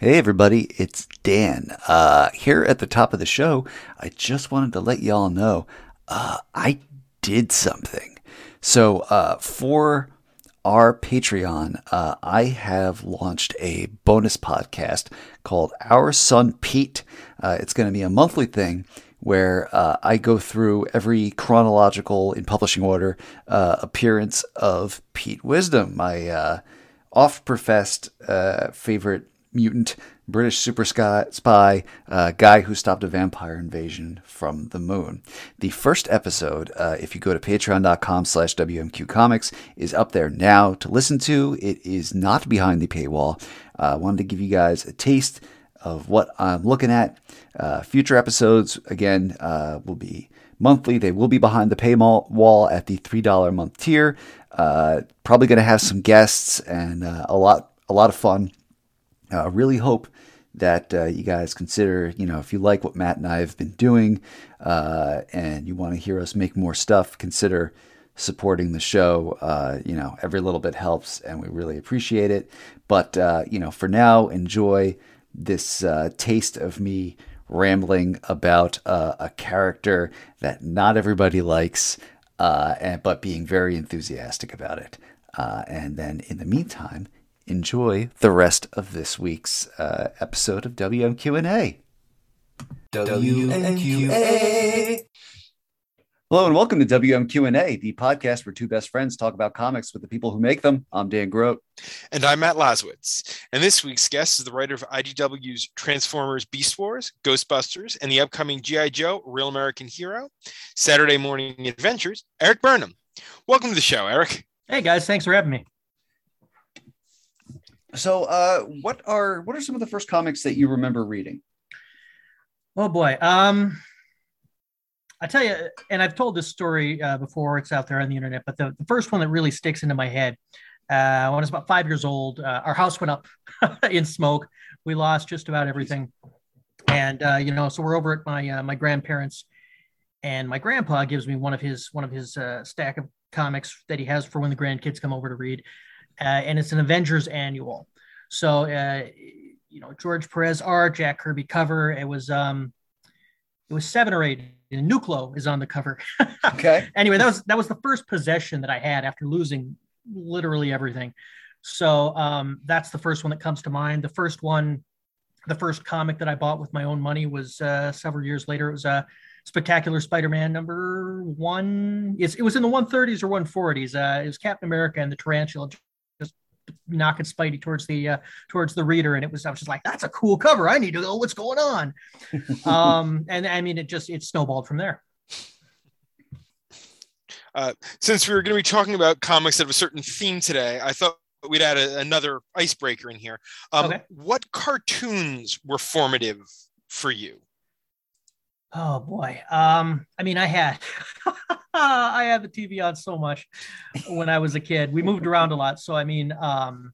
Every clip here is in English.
Hey, everybody, it's Dan. Uh, here at the top of the show, I just wanted to let y'all know uh, I did something. So, uh, for our Patreon, uh, I have launched a bonus podcast called Our Son Pete. Uh, it's going to be a monthly thing where uh, I go through every chronological, in publishing order, appearance of Pete Wisdom, my oft professed favorite mutant British super spy, uh, guy who stopped a vampire invasion from the moon. The first episode, uh, if you go to patreon.com slash WMQ Comics, is up there now to listen to. It is not behind the paywall. Uh, I wanted to give you guys a taste of what I'm looking at. Uh, future episodes, again, uh, will be monthly. They will be behind the paywall at the $3 a month tier. Uh, probably going to have some guests and a lot, a lot of fun. I uh, really hope that uh, you guys consider, you know, if you like what Matt and I have been doing uh, and you want to hear us make more stuff, consider supporting the show. Uh, you know, every little bit helps and we really appreciate it. But, uh, you know, for now, enjoy this uh, taste of me rambling about a character that not everybody likes, and, but being very enthusiastic about it. and then in the meantime, enjoy the rest of this week's uh, episode of WMQ&A. WMQ&A. Hello and welcome to WMQ&A, the podcast where two best friends talk about comics with the people who make them. I'm Dan Grote. And I'm Matt Laswitz. And this week's guest is the writer of IDW's Transformers Beast Wars, Ghostbusters, and the upcoming G.I. Joe Real American Hero, Saturday Morning Adventures, Eric Burnham. Welcome to the show, Eric. Hey guys, thanks for having me. So, uh, what are what are some of the first comics that you remember reading? Oh boy, um, I tell you, and I've told this story uh, before. It's out there on the internet, but the, the first one that really sticks into my head uh, when I was about five years old, uh, our house went up in smoke. We lost just about everything, and uh, you know, so we're over at my uh, my grandparents, and my grandpa gives me one of his one of his uh, stack of comics that he has for when the grandkids come over to read uh, and it's an Avengers annual. So, uh, you know, George Perez R, Jack Kirby cover. It was um, it was seven or eight. And Nuklo is on the cover. okay. anyway, that was that was the first possession that I had after losing literally everything. So um, that's the first one that comes to mind. The first one, the first comic that I bought with my own money was uh, several years later. It was a uh, Spectacular Spider-Man number one. It's, it was in the 130s or 140s. Uh, it was Captain America and the Tarantula knocking Spidey towards the uh, towards the reader, and it was I was just like, that's a cool cover. I need to know what's going on. um, and I mean, it just it snowballed from there. Uh, since we were going to be talking about comics that have a certain theme today, I thought we'd add a, another icebreaker in here. Um, okay. What cartoons were formative for you? Oh boy. Um, I mean, I had I had the TV on so much when I was a kid. We moved around a lot, so I mean, um,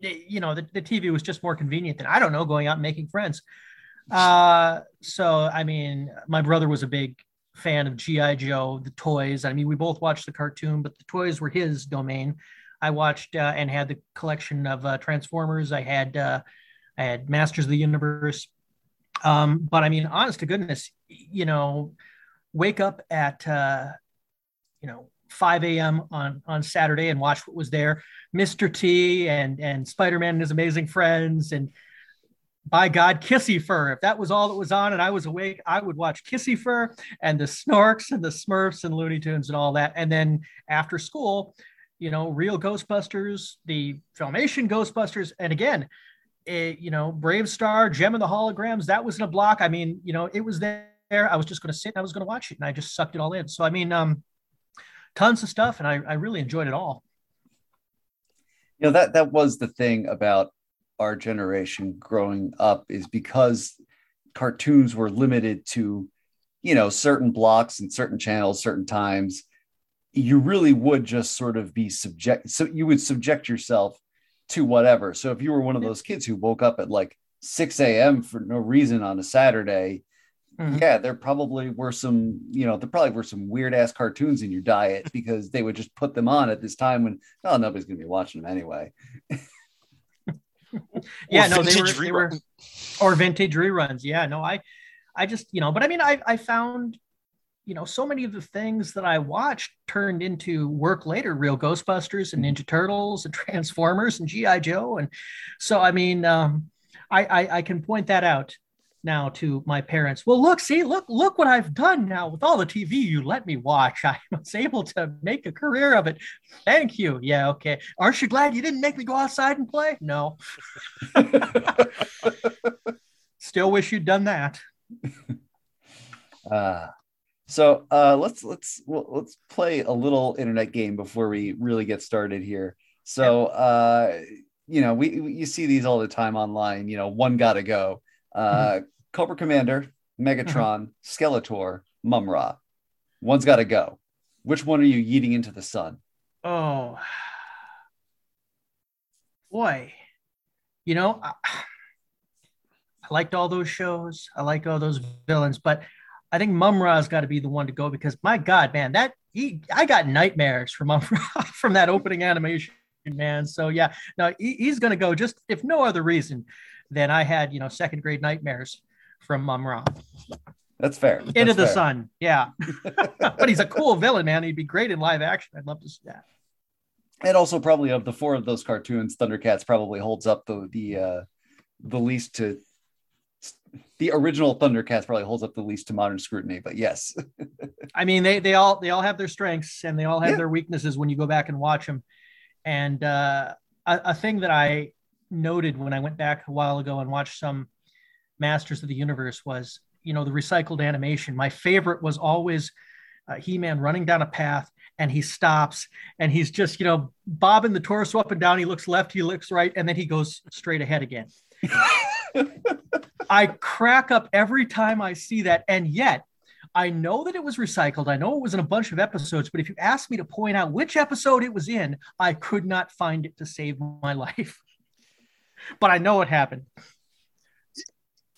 you know, the, the TV was just more convenient than I don't know going out and making friends. Uh, so I mean, my brother was a big fan of GI Joe, the toys. I mean, we both watched the cartoon, but the toys were his domain. I watched uh, and had the collection of uh, Transformers. I had uh, I had Masters of the Universe. Um, but I mean, honest to goodness, you know, wake up at uh, you know 5 a.m. on on Saturday and watch what was there, Mr. T and and Spider-Man and his amazing friends and by God, Kissyfur. If that was all that was on and I was awake, I would watch Kissyfur and the Snorks and the Smurfs and Looney Tunes and all that. And then after school, you know, real Ghostbusters, the Filmation Ghostbusters, and again, it, you know, Brave Star, Jem and the Holograms, that was in a block. I mean, you know, it was there. I was just going to sit and I was going to watch it and I just sucked it all in. So, I mean, um, tons of stuff and I, I really enjoyed it all. You know, that, that was the thing about our generation growing up is because cartoons were limited to, you know, certain blocks and certain channels, certain times. You really would just sort of be subject. So you would subject yourself to whatever. So if you were one of those kids who woke up at like 6 a.m. for no reason on a Saturday, mm-hmm. yeah, there probably were some, you know, there probably were some weird ass cartoons in your diet because they would just put them on at this time when, oh, nobody's going to be watching them anyway. yeah, no, they were, they were, or vintage reruns. Yeah, no, I, I just, you know, but I mean, I, I found, you know, so many of the things that I watched turned into work later, real Ghostbusters and Ninja Turtles and Transformers and GI Joe, and so I mean, um, I, I, I can point that out now to my parents. Well, look, see, look, look what I've done now with all the TV you let me watch. I was able to make a career of it. Thank you. Yeah, okay. Aren't you glad you didn't make me go outside and play? No. Still wish you'd done that. Uh, so uh, let's let's well, let's play a little internet game before we really get started here. So uh, you know, we, we you see these all the time online. You know, one gotta go uh, mm-hmm. Cobra Commander, Megatron, mm-hmm. Skeletor, Mumm-Ra. One's got to go. Which one are you yeeting into the sun? Oh, boy. You know, I, I liked all those shows. I like all those villains, but I think Mumm-Ra's got to be the one to go because my God, man, that he, I got nightmares from Mumm-Ra from that opening animation, man. So yeah, now he, he's going to go just if no other reason than I had, you know, second grade nightmares from Mumm-Ra. That's fair. That's Into the fair. sun. Yeah. but he's a cool villain, man. He'd be great in live action. I'd love to see that. And also probably of the four of those cartoons, Thundercats probably holds up the the uh the least to the original Thundercats probably holds up the least to modern scrutiny, but yes. I mean, they they all they all have their strengths and they all have yeah. their weaknesses when you go back and watch them. And uh, a, a thing that I noted when I went back a while ago and watched some Masters of the Universe was, you know, the recycled animation. My favorite was always uh, He-Man running down a path and he stops and he's just, you know, bobbing the torso up and down. He looks left, he looks right, and then he goes straight ahead again. I crack up every time I see that. And yet, I know that it was recycled. I know it was in a bunch of episodes, but if you asked me to point out which episode it was in, I could not find it to save my life but I know it happened.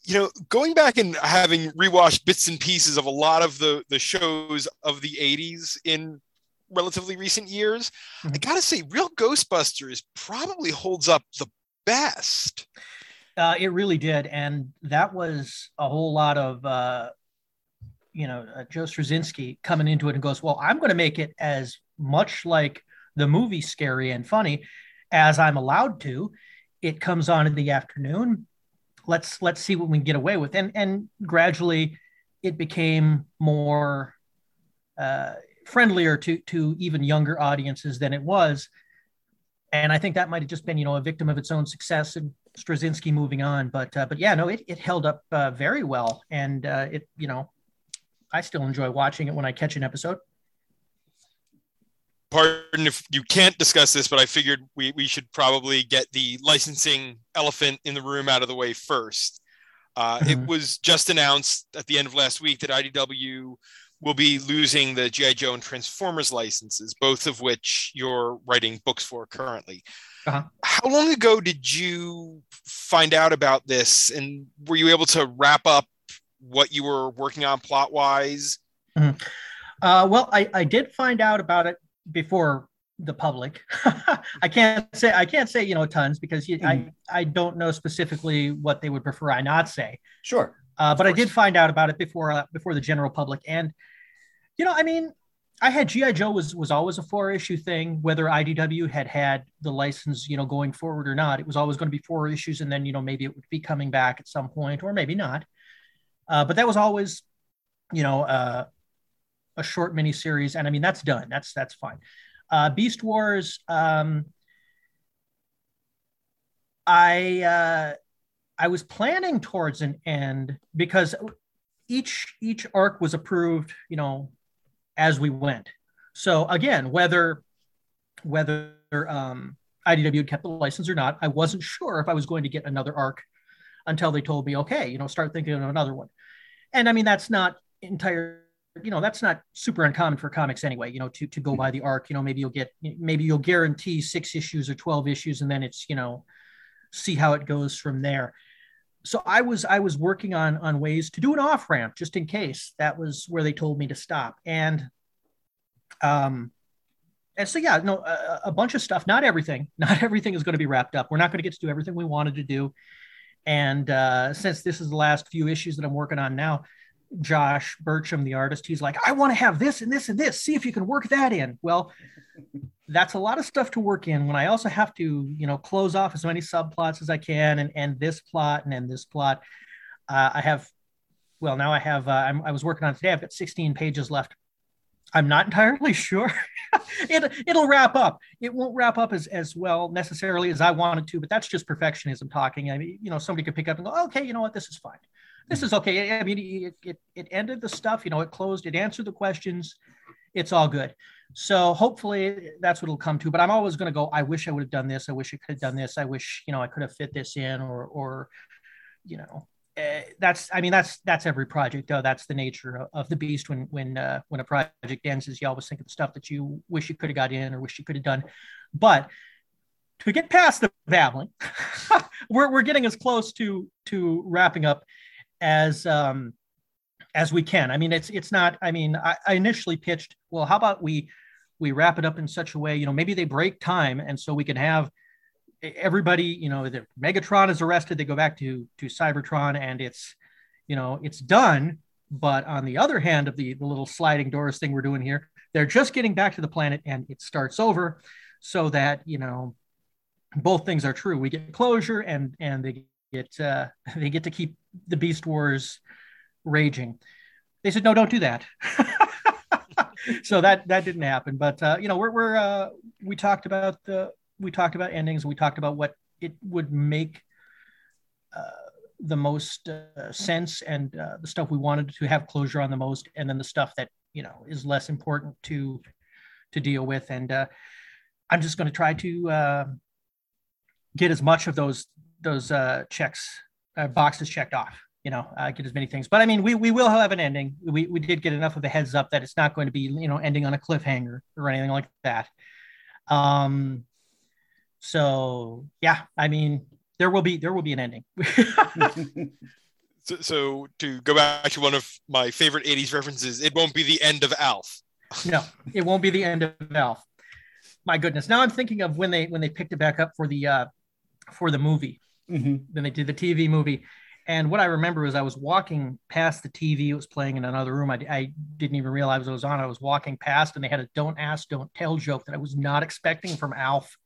You know, going back and having rewatched bits and pieces of a lot of the the shows of the 80s in relatively recent years, mm-hmm. I gotta say, Real Ghostbusters probably holds up the best. Uh, it really did, and that was a whole lot of uh, you know uh, Joe Straczynski coming into it and goes, "Well, I'm going to make it as much like the movie, scary and funny, as I'm allowed to." it comes on in the afternoon. Let's let's see what we can get away with. And and gradually it became more uh, friendlier to to even younger audiences than it was. And I think that might have just been, you know, a victim of its own success and Straczynski moving on. But uh, but yeah, no, it, it held up uh, very well, and uh, it you know, I still enjoy watching it when I catch an episode pardon if you can't discuss this, but I figured we, we should probably get the licensing elephant in the room out of the way first. Uh, mm-hmm. It was just announced at the end of last week that IDW will be losing the G.I. Joe and Transformers licenses, both of which you're writing books for currently. Uh-huh. How long ago did you find out about this? And were you able to wrap up what you were working on plot wise? Mm-hmm. Uh, well, I, I did find out about it before the public. I can't say I can't say you know tons because you, mm-hmm. I I don't know specifically what they would prefer I not say. Sure, uh, but I did find out about it before uh, before the general public, and you know I mean I had GI Joe was was always a four issue thing whether IDW had had the license you know going forward or not. It was always going to be four issues, and then you know maybe it would be coming back at some point or maybe not. Uh, but that was always you know uh, a short mini series, and I mean that's done. That's that's fine. Uh, Beast Wars. Um, I uh, I was planning towards an end because each each arc was approved, you know, as we went. So again, whether whether um, IDW had kept the license or not, I wasn't sure if I was going to get another arc until they told me, okay, you know, start thinking of another one. And I mean, that's not entire you know that's not super uncommon for comics anyway you know to to go by the arc you know maybe you'll get maybe you'll guarantee six issues or 12 issues and then it's you know see how it goes from there so i was i was working on on ways to do an off ramp just in case that was where they told me to stop and um and so yeah, no, a, a bunch of stuff. Not everything. Not everything is going to be wrapped up. We're not going to get to do everything we wanted to do. And uh, since this is the last few issues that I'm working on now, Josh Burcham, the artist, he's like, I want to have this and this and this. See if you can work that in. Well, that's a lot of stuff to work in when I also have to, you know, close off as many subplots as I can and end this plot and end this plot. Uh, I have, well, now I have, uh, I'm, I was working on today. I've got 16 pages left. I'm not entirely sure. it, it'll wrap up. It won't wrap up as, as well necessarily as I wanted to, but that's just perfectionism talking. I mean, you know, somebody could pick up and go, okay, you know what, this is fine this is okay. I mean, it, it, it ended the stuff, you know, it closed, it answered the questions. It's all good. So hopefully that's what it'll come to. But I'm always going to go, I wish I would have done this. I wish I could have done this. I wish, you know, I could have fit this in or, or, you know, uh, that's, I mean, that's, that's every project though. That's the nature of, the beast. When, when, uh, when a project ends is you always think of stuff that you wish you could have got in or wish you could have done. But to get past the babbling, we're, we're getting as close to, to wrapping up as um, as we can. I mean, it's it's not. I mean, I, I, initially pitched, well, how about we we wrap it up in such a way, you know, maybe they break time, and so we can have everybody, you know, the Megatron is arrested, they go back to to Cybertron, and it's you know it's done. But on the other hand of the, the little sliding doors thing we're doing here, they're just getting back to the planet and it starts over so that, you know, both things are true. We get closure and and they get uh, they get to keep the Beast Wars raging. They said, no, don't do that. so that that didn't happen. But uh, you know, we're we're uh, we talked about the we talked about endings. We talked about what it would make uh, the most uh, sense and uh, the stuff we wanted to have closure on the most, and then the stuff that you know is less important to to deal with. And uh, I'm just going to try to get as much of those those uh, checks uh, boxes checked off. You know, uh, get as many things. But I mean, we we will have an ending. We we did get enough of a heads up that it's not going to be you know ending on a cliffhanger or anything like that. Um. So yeah, I mean, there will be there will be an ending. so, so to go back to one of my favorite 80s references, it won't be the end of Alf. no, it won't be the end of Alf. My goodness. Now I'm thinking of when they when they picked it back up for the uh for the movie Mm-hmm. Then they did the TV movie. And what I remember was I was walking past the TV. It was playing in another room. I, I, didn't even realize it was on. I was walking past and they had a don't ask, don't tell joke that I was not expecting from Alf.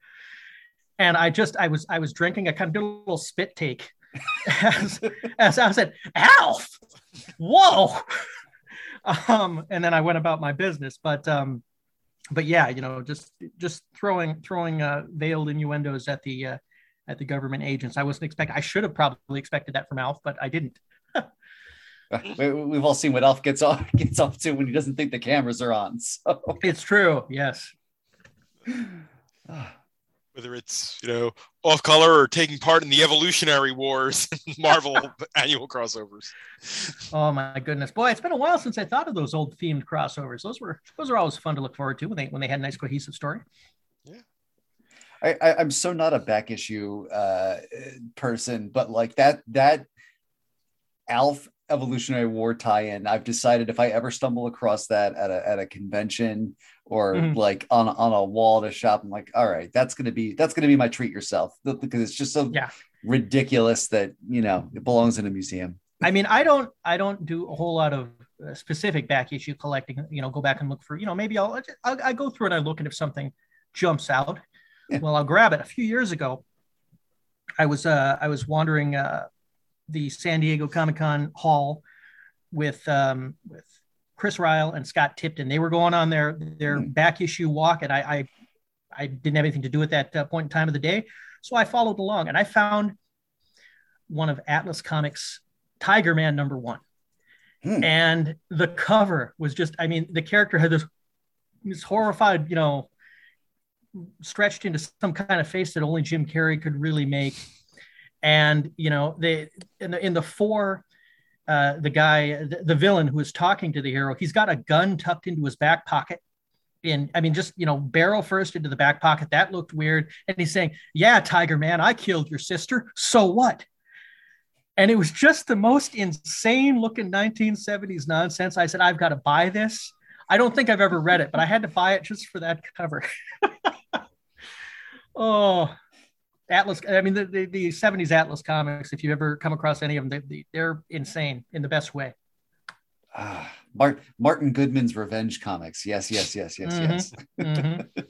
And I just, I was, I was drinking. I kind of did a little spit take as, as I said, Alf, whoa. um, and then I went about my business. But, um, but yeah, you know, just, just throwing, throwing uh, veiled innuendos at the, uh, at the government agents. I wasn't expecting. I should have probably expected that from Alf, but I didn't. We've all seen what Alf gets off gets off to when he doesn't think the cameras are on. So it's true. Yes. Ah. Whether it's you know off color or taking part in the evolutionary wars, Marvel annual crossovers. Oh my goodness, boy! It's been a while since I thought of those old themed crossovers. Those were those are always fun to look forward to when they when they had a nice cohesive story. I, I am so not a back issue uh, person, but like that that Alf Evolutionary War tie-in, I've decided if I ever stumble across that at a at a convention or mm-hmm. like on on a wall at a shop, I'm like, all right, that's gonna be that's gonna be my treat yourself because it's just so yeah. ridiculous that you know it belongs in a museum. I mean, I don't I don't do a whole lot of uh, specific back issue collecting. You know, go back and look for you know maybe I'll I go through and I look and if something jumps out yeah. Well, I'll grab it. A few years ago, I was uh, I was wandering uh, the San Diego Comic Con hall with um, with Chris Ryall and Scott Tipton. They were going on their their mm. back issue walk, and I, I, I didn't have anything to do at that uh, point in time of the day, so I followed along, and I found one of Atlas Comics Tiger Man number one, hmm. and the cover was just I mean the character had this this horrified you know stretched into some kind of face that only Jim Carrey could really make. And you know, they in the in the four, uh, the guy, the, the villain who is talking to the hero, he's got a gun tucked into his back pocket. In, I mean, just you know, barrel first into the back pocket. That looked weird. And he's saying, "Yeah, Tiger Man, I killed your sister. So what?" And it was just the most insane looking 1970s nonsense. I said, "I've got to buy this. I don't think I've ever read it, but I had to buy it just for that cover. oh, Atlas. I mean, the, the, the, 70s Atlas comics, if you ever come across any of them, they, they're insane in the best way. Ah, Martin, Martin Goodman's Revenge comics. Yes, yes, yes, yes, mm-hmm. yes. mm-hmm.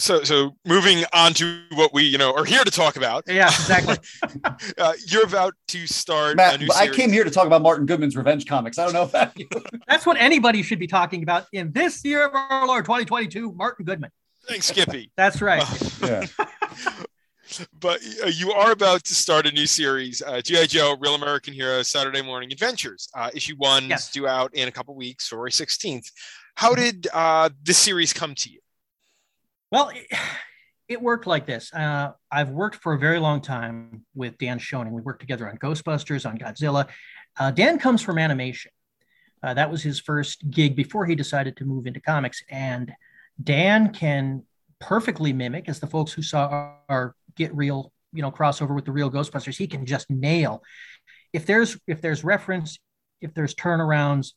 So so moving on to what we you know are here to talk about yeah exactly uh, you're about to start Matt, i came here to talk about martin goodman's revenge comics i don't know about you that's what anybody should be talking about in this year of our lord 2022 martin goodman thanks skippy that's right yeah but uh, you are about to start a new series, uh, GI Joe: Real American Hero Saturday Morning Adventures. Uh, issue one yes. due out in a couple weeks, February sixteenth. How did uh, this series come to you? Well, it, it worked like this. Uh, I've worked for a very long time with Dan Schoening. We worked together on Ghostbusters, on Godzilla. Uh, Dan comes from animation. Uh, that was his first gig before he decided to move into comics. And Dan can perfectly mimic, as the folks who saw our, our Get Real, you know, crossover with the real Ghostbusters, he can just nail. If there's if there's reference, if there's turnarounds,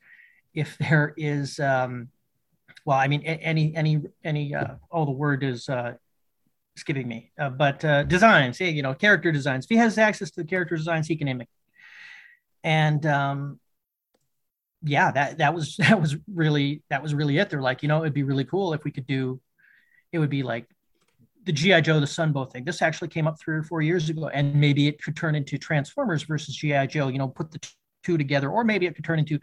if there is um, well, I mean, any, any, any, uh, oh, the word is uh, skipping me, uh, but uh, designs, yeah, you know, character designs. If he has access to the character designs, he can name it. And um, yeah, that that was that was really that was really it. They're like, you know, it'd be really cool if we could do. It would be like the GI Joe, the Sunbow thing. This actually came up three or four years ago, and maybe it could turn into Transformers versus GI Joe. You know, put the two together, or maybe it could turn into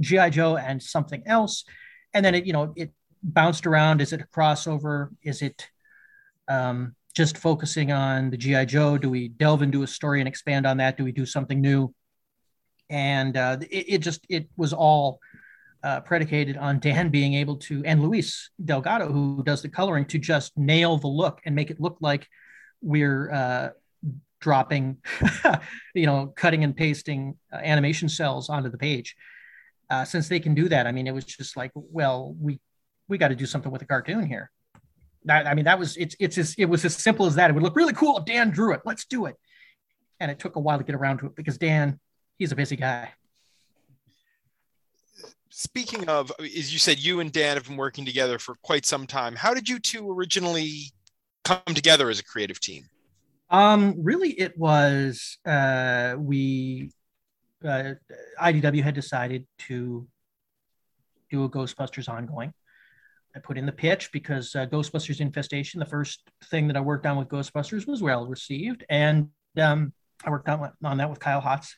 GI Joe and something else and then it you know it bounced around. Is it a crossover? Is it um, just focusing on the gi joe? Do we delve into a story and expand on that? Do we do something new? And uh, it, it, just it was all uh, predicated on dan being able to and luis delgado who does the coloring to just nail the look and make it look like we're uh, dropping you know cutting and pasting uh, animation cells onto the page uh, since they can do that, I mean, it was just like, well, we we got to do something with a cartoon here. That, I mean, that was it's it's as, it was as simple as that. It would look really cool if Dan drew it. Let's do it. And it took a while to get around to it because Dan, he's a busy guy. Speaking of, as you said, you and Dan have been working together for quite some time. How did you two originally come together as a creative team? Um, really, it was uh, we uh, IDW had decided to do a Ghostbusters ongoing. I put in the pitch because uh, Ghostbusters Infestation, the first thing that I worked on with Ghostbusters, was well received, and um, I worked on, on that with Kyle Hotz.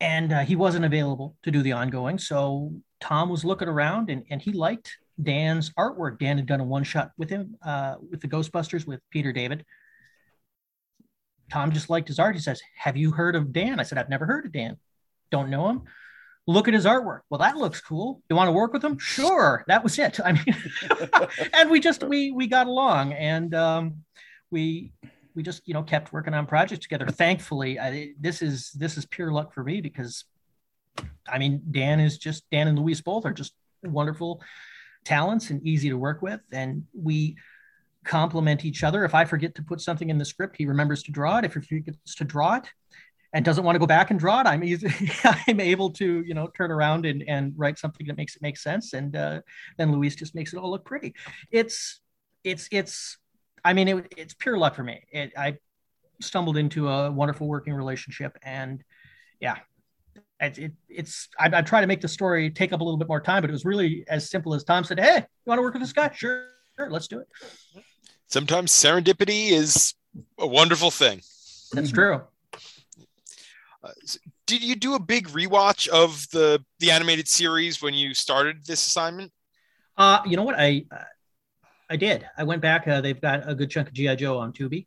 And uh, he wasn't available to do the ongoing, so Tom was looking around, and, and he liked Dan's artwork. Dan had done a one shot with him uh, with the Ghostbusters with Peter David, Tom just liked his art. He says, Have you heard of Dan? I said, I've never heard of Dan. Don't know him. Look at his artwork. Well, that looks cool. You want to work with him? Sure. That was it. I mean, and we just we we got along and um, we we just you know kept working on projects together. Thankfully, I, this is this is pure luck for me because I mean Dan is just Dan and Luis both are just wonderful talents and easy to work with, and we complement each other. If I forget to put something in the script, he remembers to draw it. If he forgets to draw it and doesn't want to go back and draw it, I'm easy, I'm able to you know turn around and, and write something that makes it make sense. And uh, then Luis just makes it all look pretty. It's it's it's I mean it, it's pure luck for me. It, I stumbled into a wonderful working relationship and yeah. It, it, it's I, I try to make the story take up a little bit more time, but it was really as simple as Tom said, "Hey, you want to work with this guy? Sure, sure, let's do it." Sometimes serendipity is a wonderful thing. That's true. Uh, did you do a big rewatch of the the animated series when you started this assignment? Uh, you know what I uh, I did. I went back. Uh, they've got a good chunk of GI Joe on Tubi,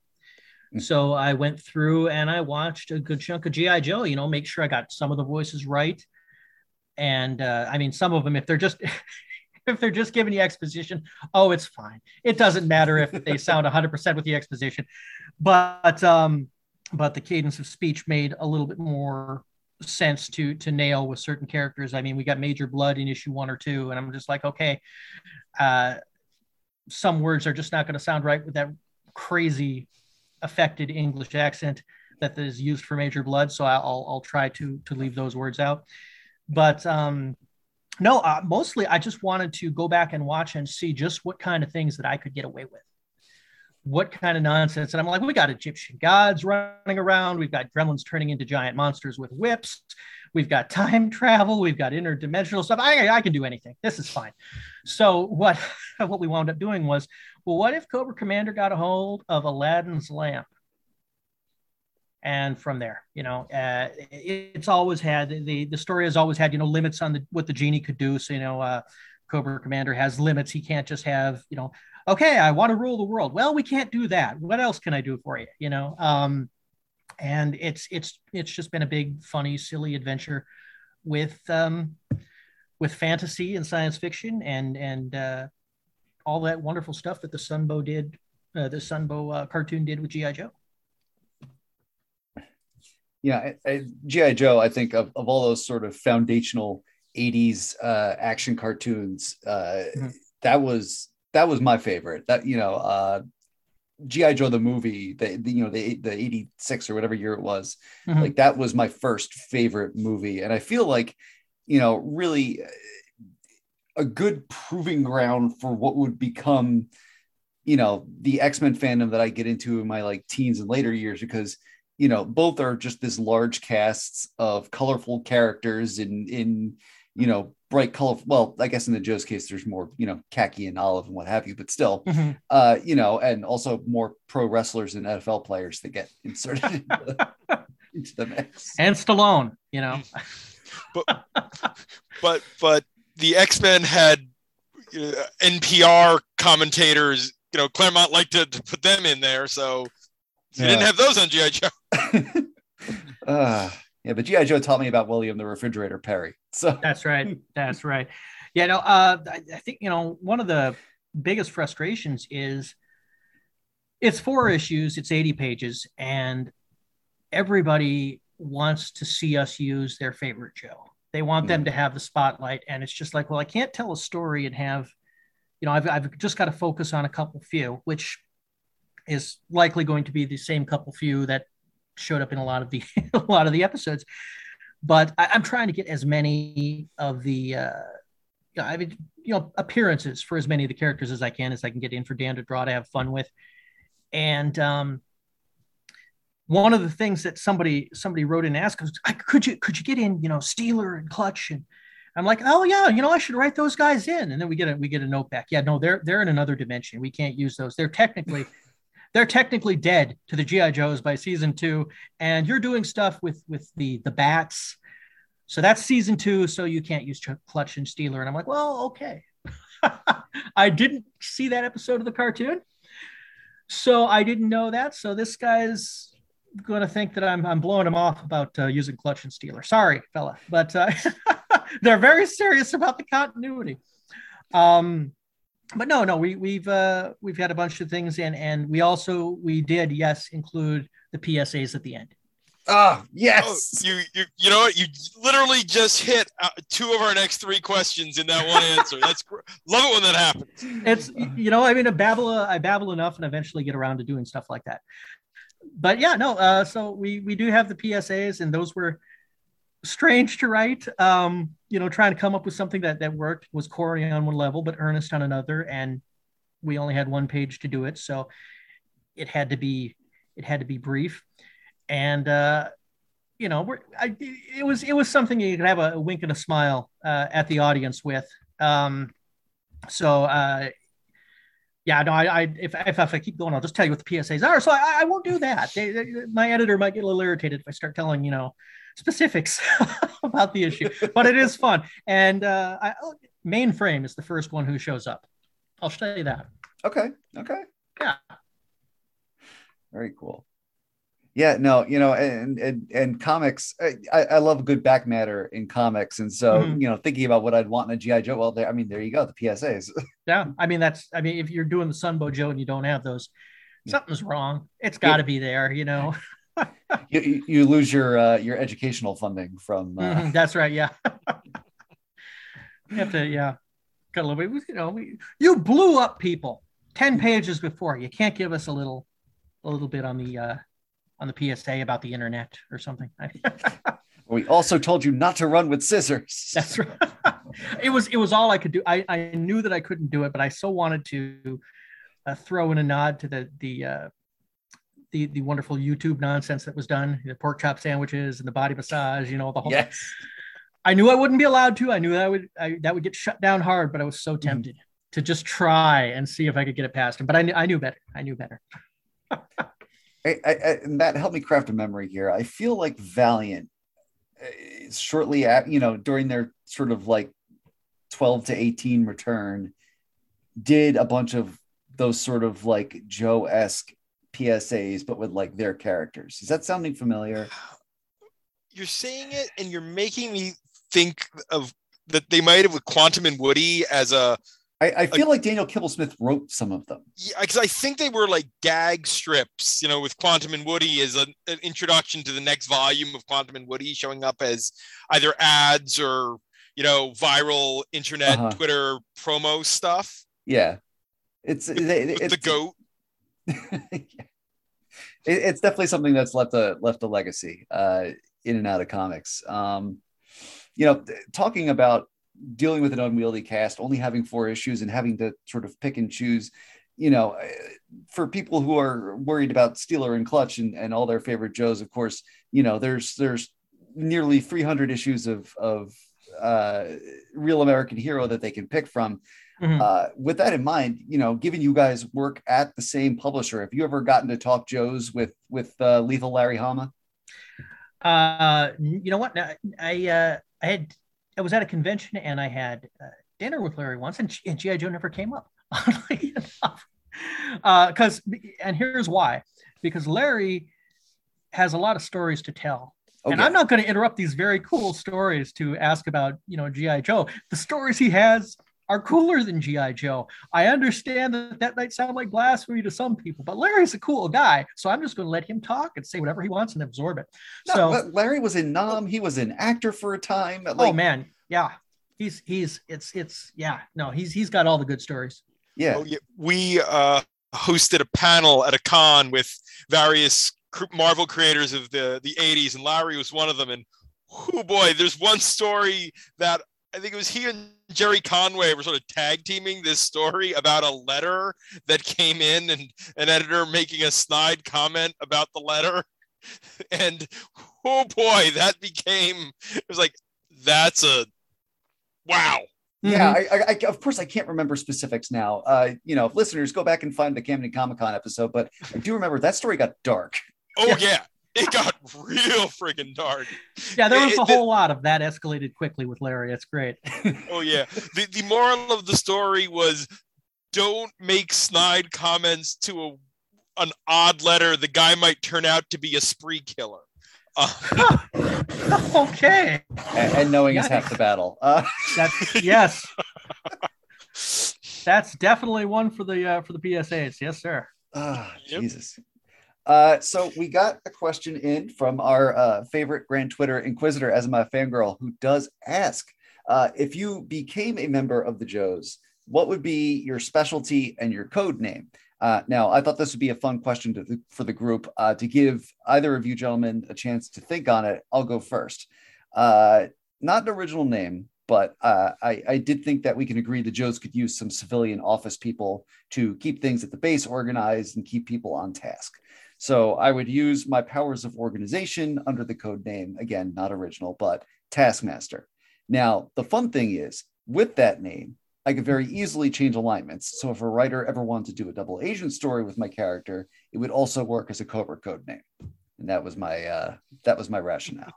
mm. so I went through and I watched a good chunk of GI Joe. You know, make sure I got some of the voices right. And uh, I mean, some of them, if they're just if they're just giving you exposition, oh, it's fine. It doesn't matter if they sound 100% with the exposition. But um, but the cadence of speech made a little bit more sense to to nail with certain characters. I mean, we got Major Blood in issue one or two, and I'm just like, okay, uh, some words are just not going to sound right with that crazy affected English accent that is used for Major Blood. So I'll I'll try to to leave those words out. but um, no, uh, mostly I just wanted to go back and watch and see just what kind of things that I could get away with. What kind of nonsense? And I'm like, we got Egyptian gods running around. We've got gremlins turning into giant monsters with whips. We've got time travel. We've got interdimensional stuff. I, I can do anything. This is fine. So what what we wound up doing was, well, what if Cobra Commander got a hold of Aladdin's lamp? And from there you know uh, it's always had the the story has always had you know limits on the what the genie could do. So you know uh, cobra commander has limits. He can't just have you know okay i want to rule the world. Well we can't do that. What else can i do for you? You know um, and it's it's it's just been a big funny silly adventure with um, with fantasy and science fiction and and uh, all that wonderful stuff that the sunbow did uh, the sunbow uh, cartoon did with gi joe yeah, GI Joe. I think of, of all those sort of foundational '80s uh, action cartoons, uh, mm-hmm. that was that was my favorite. That you know, uh, GI Joe the movie, the, the, you know the the '86 or whatever year it was, mm-hmm. like that was my first favorite movie, and I feel like you know really uh, a good proving ground for what would become you know the X-Men fandom that I get into in my like teens and later years because you know both are just this large casts of colorful characters in in you know bright color well i guess in the joe's case there's more you know khaki and olive and what have you but still mm-hmm. uh you know and also more pro wrestlers and nfl players that get inserted into, the, into the mix. And stallone you know. But but but the x-men had uh, npr commentators you know claremont liked to, to put them in there so you yeah. didn't have those on GI Joe. uh, yeah, but GI Joe taught me about William the Refrigerator Perry. So that's right. That's right. Yeah, no, uh, I, I think you know one of the biggest frustrations is it's four issues, it's 80 pages, and everybody wants to see us use their favorite Joe. They want them to have the spotlight, and it's just like, well, I can't tell a story and have, you know, I've, I've just got to focus on a couple few, which is likely going to be the same couple few that showed up in a lot of the a lot of the episodes. But I, am trying to get as many of the uh, I mean, you know, appearances for as many of the characters as I can, as I can get in for Dan to draw to have fun with. And um, one of the things that somebody somebody wrote in asked was, could you could you get in, you know, Steeler and Clutch and I'm like, oh yeah, you know, I should write those guys in, and then we get a we get a note back. Yeah, no, they're they're in another dimension. We can't use those. They're technically they're technically dead to the GI Joes by season two, and you're doing stuff with with the the bats. So that's season two. So you can't use Clutch and Steeler. And I'm like, well, okay. I didn't see that episode of the cartoon, so I didn't know that. So this guy's going to think that I'm I'm blowing him off about uh, using Clutch and Steeler. Sorry, fella, but uh, they're very serious about the continuity. Um, but no, no, we we've uh, we've had a bunch of things, and and we also we did yes include the PSAs at the end. Ah, oh, yes. Oh, you you you know what? You literally just hit uh, two of our next three questions in that one answer. That's love it when that happens. It's you know I mean I babble uh, I babble enough and eventually get around to doing stuff like that. But yeah, no. Uh, so we we do have the PSAs, and those were strange to write. Um, you know, trying to come up with something that that worked was Corey on one level, but earnest on another, and we only had one page to do it, so it had to be it had to be brief, and uh, you know, we're, I, it was it was something you could have a, a wink and a smile uh, at the audience with. Um, so uh, yeah, no, I, I if, if, if I keep going, I'll just tell you what the PSAs are. So I, I won't do that. They, they, my editor might get a little irritated if I start telling you know specifics about the issue, but it is fun. And uh, I, oh, mainframe is the first one who shows up. I'll show you that. Okay. Okay. Yeah. Very cool. Yeah, no, you know, and and and comics, I, I love good back matter in comics, and so mm-hmm. you know, thinking about what I'd want in a GI Joe, well, there, I mean, there you go, the PSAs. yeah, I mean, that's, I mean, if you're doing the Sunbow Joe and you don't have those, something's wrong. It's got to be there, you know. you, you lose your uh, your educational funding from. Uh... Mm-hmm, that's right. Yeah. you have to, yeah, got a little bit. You know, we, you blew up people ten pages before. You can't give us a little, a little bit on the uh, on the PSA about the internet or something. We also told you not to run with scissors. That's right. it was it was all I could do. I, I knew that I couldn't do it, but I so wanted to uh, throw in a nod to the the uh, the the wonderful YouTube nonsense that was done, the pork chop sandwiches and the body massage, you know, the whole. Yes. I knew I wouldn't be allowed to. I knew that would I, that would get shut down hard, but I was so tempted mm-hmm. to just try and see if I could get it past him. But I knew I knew better. I knew better. I, I, and that helped me craft a memory here. I feel like Valiant, uh, shortly at you know during their sort of like twelve to eighteen return, did a bunch of those sort of like Joe esque PSAs, but with like their characters. Is that sounding familiar? You're saying it, and you're making me think of that they might have with Quantum and Woody as a I, I feel like Daniel Kibblesmith wrote some of them. Yeah, because I think they were like gag strips, you know, with Quantum and Woody as an, an introduction to the next volume of Quantum and Woody showing up as either ads or, you know, viral internet, uh-huh. Twitter promo stuff. Yeah. It's, with, they, with it's the goat. it, it's definitely something that's left a left a legacy uh, in and out of comics. Um, you know, talking about dealing with an unwieldy cast, only having four issues and having to sort of pick and choose, you know, for people who are worried about Steeler and Clutch and, and all their favorite Joes, of course, you know, there's there's nearly 300 issues of of uh, real American hero that they can pick from. Mm-hmm. Uh, with that in mind, you know, given you guys work at the same publisher, have you ever gotten to talk Joes with with uh, Lethal Larry Hama? Uh, you know what? I uh, I had I was at a convention and I had uh, dinner with Larry once, and, and GI Joe never came up. Oddly enough, because uh, and here's why: because Larry has a lot of stories to tell. Okay. And I'm not going to interrupt these very cool stories to ask about, you know, GI Joe. The stories he has are cooler than GI Joe. I understand that that might sound like blasphemy to some people, but Larry's a cool guy, so I'm just going to let him talk and say whatever he wants and absorb it. No, so Larry was in Nam. He was an actor for a time. Like, oh man, yeah, he's he's it's it's yeah. No, he's he's got all the good stories. Yeah, oh, yeah. we uh, hosted a panel at a con with various Marvel creators of the the 80s, and Larry was one of them. And oh boy, there's one story that I think it was he and Gerry Conway were sort of tag teaming this story about a letter that came in and an editor making a snide comment about the letter. And oh boy, that became it was like that's a wow. Yeah, mm-hmm. I, I, of course I can't remember specifics now. Uh, you know, listeners, go back and find the Camden Comic Con episode, but I do remember that story got dark. Oh yeah, it got real friggin' dark. Yeah, there was it, a whole lot of that escalated quickly with Larry. It's great. oh yeah. The the moral of the story was don't make snide comments to a an odd letter. The guy might turn out to be a spree killer. Uh, okay. And, and knowing is half the battle. Uh. That's yes. That's definitely one for the uh, for the PSAs. Yes, sir. Ah, yep. Jesus. Uh, so we got a question in from our uh, favorite Grand Twitter Inquisitor, as my Fangirl, who does ask uh, if you became a member of the Joes, what would be your specialty and your code name? Uh, now, I thought this would be a fun question the, for the group uh, to give either of you gentlemen a chance to think on it. I'll go first. Uh, not an original name, but I, I did think that we can agree the Joes could use some civilian office people to keep things at the base organized and keep people on task. So I would use my powers of organization under the code name, again, not original, but Taskmaster. Now, the fun thing is, with that name, I could very easily change alignments. So if a writer ever wanted to do a double agent story with my character, it would also work as a Cobra code name. And that was my uh, that was my rationale.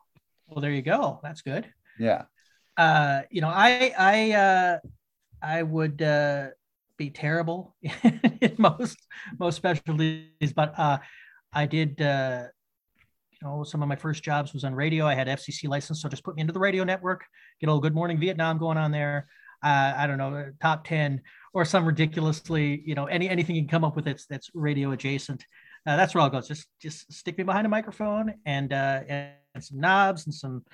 Well, there you go. That's good. Yeah. Uh, you know, I I uh, I would uh, be terrible in most most specialties, but uh, I did, uh, you know, some of my first jobs was on radio. I had FCC license, so just put me into the radio network, get a little Good Morning Vietnam going on there. Uh, I don't know, top ten or some ridiculously, you know, any anything you can come up with that's that's radio adjacent. Uh, that's where I'll go. Just just stick me behind a microphone and uh, and some knobs and some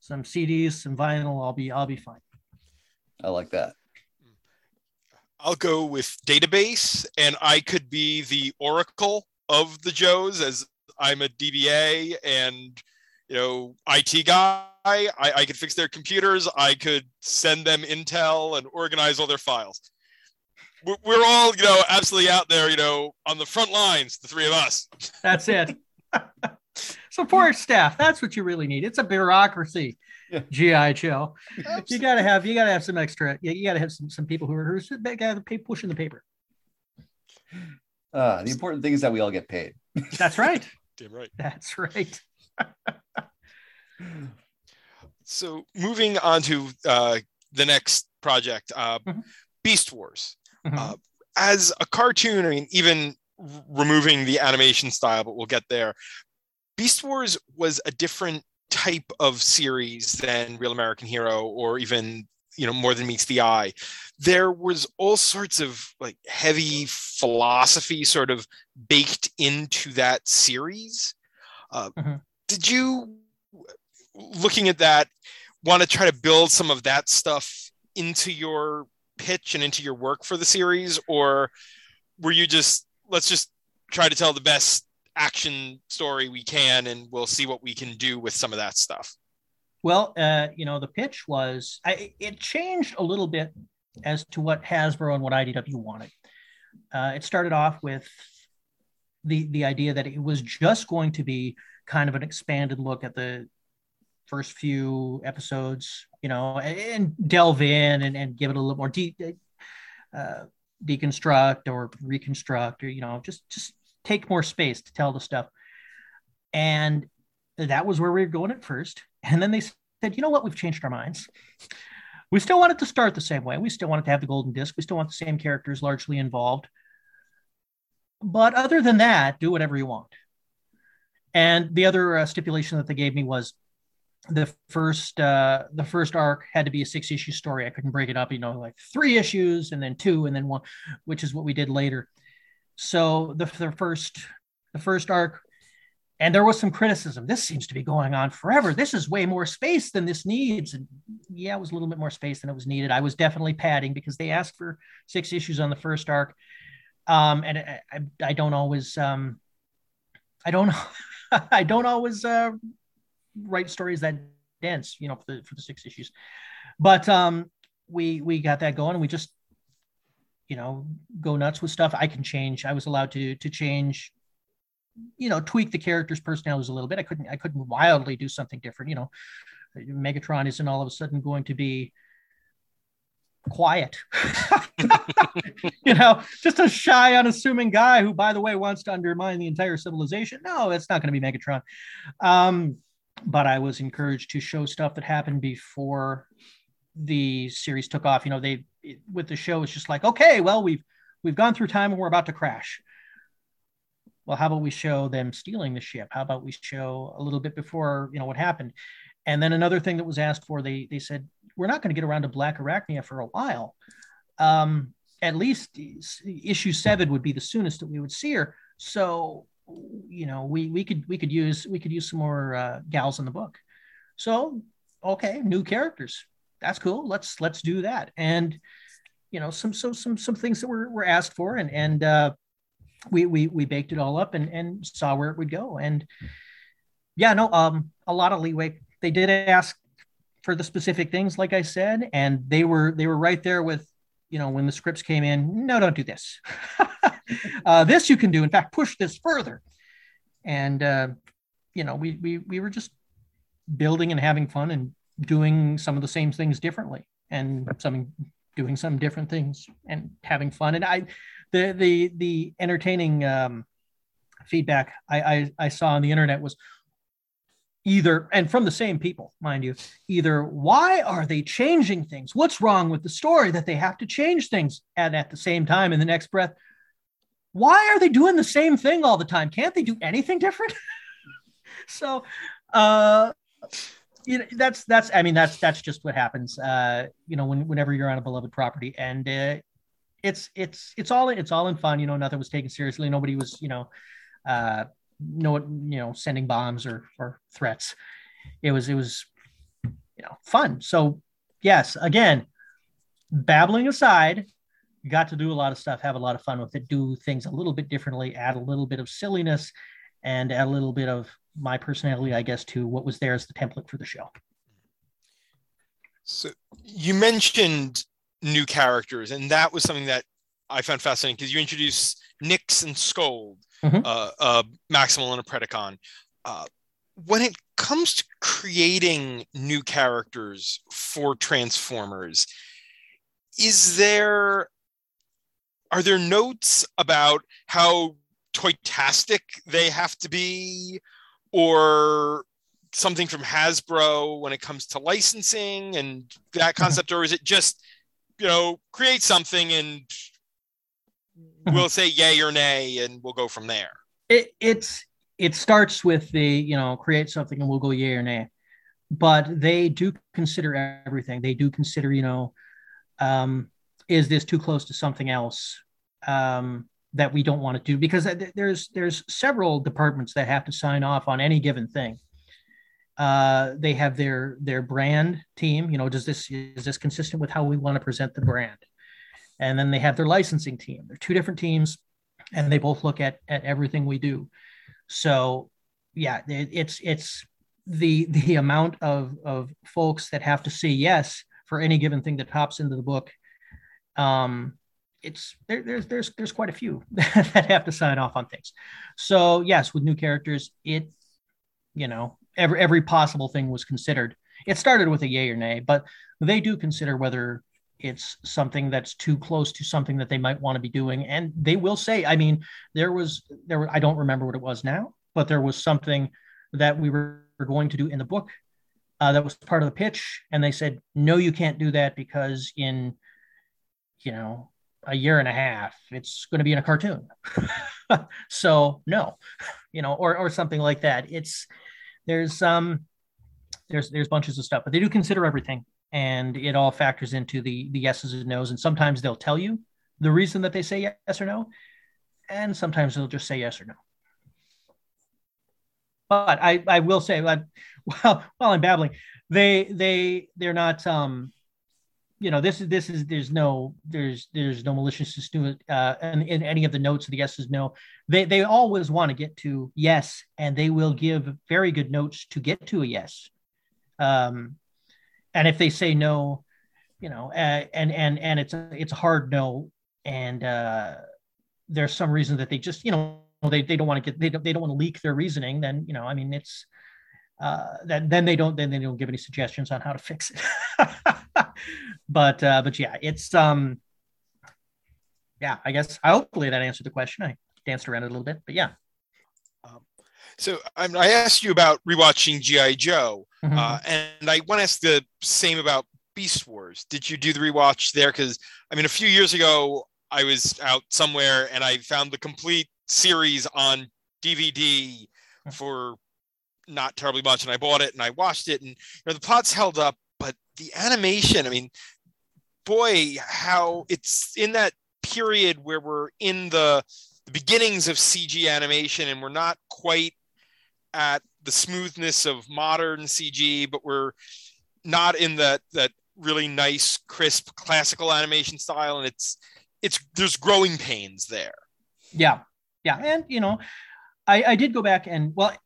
some CDs, some vinyl. I'll be I'll be fine. I like that. I'll go with database, and I could be the Oracle of the Joes as I'm a DBA and you know, IT guy. I, I could fix their computers. I could send them intel and organize all their files. We're, we're all, you know, absolutely out there, you know, on the front lines, the three of us. That's it. Support staff. That's what you really need. It's a bureaucracy. Yeah. GI Joe. You gotta have you gotta have some extra. You gotta have some some people who are who's gotta pay pushing the paper. Uh, the important thing is that we all get paid. That's right. Damn right. That's right. so moving on to uh, the next project, uh, mm-hmm. Beast Wars. Mm-hmm. Uh, as a cartoon, I mean, even removing the animation style, but we'll get there. Beast Wars was a different type of series than Real American Hero or even you know more than meets the eye. There was all sorts of like heavy philosophy sort of baked into that series. Uh, mm-hmm. did you looking at that want to try to build some of that stuff into your pitch and into your work for the series? Or were you just let's just try to tell the best action story we can and we'll see what we can do with some of that stuff well uh, you know the pitch was I, it changed a little bit as to what hasbro and what idw wanted uh, it started off with the the idea that it was just going to be kind of an expanded look at the first few episodes, you know, and, delve in and, and give it a little more deep, uh, deconstruct or reconstruct, or you know, just just take more space to tell the stuff. And that was where we were going at first. And then they said, you know what, we've changed our minds. We still wanted to start the same way. We still wanted to have the golden disc. We still want the same characters largely involved. But other than that, do whatever you want. And the other uh, stipulation that they gave me was the first uh the first arc had to be a six issue story i couldn't break it up you know like three issues and then two and then one which is what we did later so the, the first the first arc and there was some criticism this seems to be going on forever this is way more space than this needs and yeah it was a little bit more space than it was needed i was definitely padding because they asked for six issues on the first arc um and i, I, don't always um i don't i don't always uh write stories that dense, you know, for the, for the six issues. But um, we we got that going, and we just, you know, go nuts with stuff. I can change. I was allowed to to change, you know, tweak the characters' personalities a little bit. I couldn't I couldn't wildly do something different. You know, Megatron isn't all of a sudden going to be quiet. you know, just a shy, unassuming guy who, by the way, wants to undermine the entire civilization. No, that's not going to be Megatron. Um, but I was encouraged to show stuff that happened before the series took off. You know, they with the show, it's just like, okay, well, we've we've gone through time and we're about to crash. Well, how about we show them stealing the ship? How about we show a little bit before you know what happened? And then another thing that was asked for, they they said we're not going to get around to Black Arachnia for a while. Um, at least issue seven would be the soonest that we would see her. So you know we we could we could use we could use some more uh, gals in the book so okay new characters that's cool let's let's do that and you know some so some some things that were, were asked for and and uh we we we baked it all up and and saw where it would go and yeah no um a lot of leeway they did ask for the specific things like i said and they were they were right there with you know when the scripts came in no don't do this uh, this you can do. In fact, push this further. And uh, you know, we we we were just building and having fun and doing some of the same things differently, and some doing some different things and having fun. And I, the the the entertaining um, feedback I, I I saw on the internet was either and from the same people mind you either why are they changing things what's wrong with the story that they have to change things and at the same time in the next breath why are they doing the same thing all the time? Can't they do anything different? so, uh, you know, that's that's I mean that's that's just what happens. Uh, you know, when, whenever you're on a beloved property, and uh, it's it's it's all it's all in fun. You know, nothing was taken seriously. Nobody was you know, uh, no you know sending bombs or or threats. It was it was you know fun. So yes, again, babbling aside, got to do a lot of stuff, have a lot of fun with it, do things a little bit differently, add a little bit of silliness and add a little bit of my personality, I guess, to what was there as the template for the show. So you mentioned new characters, and that was something that I found fascinating because you introduce Nyx and Scold, mm-hmm. uh, uh, Maximal and a Predacon. Uh, when it comes to creating new characters for Transformers, is there are there notes about how toytastic they have to be, or something from Hasbro when it comes to licensing and that concept, or is it just you know create something and mm-hmm. we'll say yay or nay and we'll go from there? It, it's it starts with the you know create something and we'll go yay or nay, but they do consider everything. They do consider you know um, is this too close to something else? Um, that we don't want to do because there's there's several departments that have to sign off on any given thing uh, they have their their brand team. You know, does this is this consistent with how we want to present the brand? And then they have their licensing team. They're two different teams, and they both look at at everything we do. So, yeah, it, it's it's the the amount of of folks that have to say yes for any given thing that pops into the book. Um, it's there, there's there's there's quite a few that have to sign off on things. So yes, with new characters, it you know every every possible thing was considered. It started with a yay or nay, but they do consider whether it's something that's too close to something that they might want to be doing, and they will say. I mean, there was there. Were, I don't remember what it was now, but there was something that we were going to do in the book uh, that was part of the pitch, and they said, "No, you can't do that because in, you know, a year and a half, it's going to be in a cartoon." so no, you know, or or something like that. It's there's um there's there's bunches of stuff, but they do consider everything, and it all factors into the the yeses and nos. And sometimes they'll tell you the reason that they say yes or no, and sometimes they'll just say yes or no. But I I will say that while while I'm babbling, they they they're not um you know this is this is there's no there's there's no maliciousness to it uh in, in any of the notes the yeses no they they always want to get to yes and they will give very good notes to get to a yes um and if they say no you know uh, and and and it's a, it's a hard no and uh there's some reason that they just you know they, they don't want to get they don't, they don't want to leak their reasoning then you know i mean it's uh, that then they don't then they don't give any suggestions on how to fix it. but uh, but yeah, it's um yeah, I guess I hopefully that answered the question. I danced around it a little bit, but yeah. Um, so um, I asked you about rewatching GI Joe, mm-hmm. uh, and I want to ask the same about Beast Wars. Did you do the rewatch there? Because I mean, a few years ago, I was out somewhere and I found the complete series on DVD mm. for not terribly much, and I bought it and I watched it, and you know the plot's held up, but the animation, I mean, boy, how it's in that period where we're in the, the beginnings of CG animation, and we're not quite at the smoothness of modern CG, but we're not in that that really nice, crisp, classical animation style, and it's it's there's growing pains there. Yeah, yeah, and you know, I I did go back and well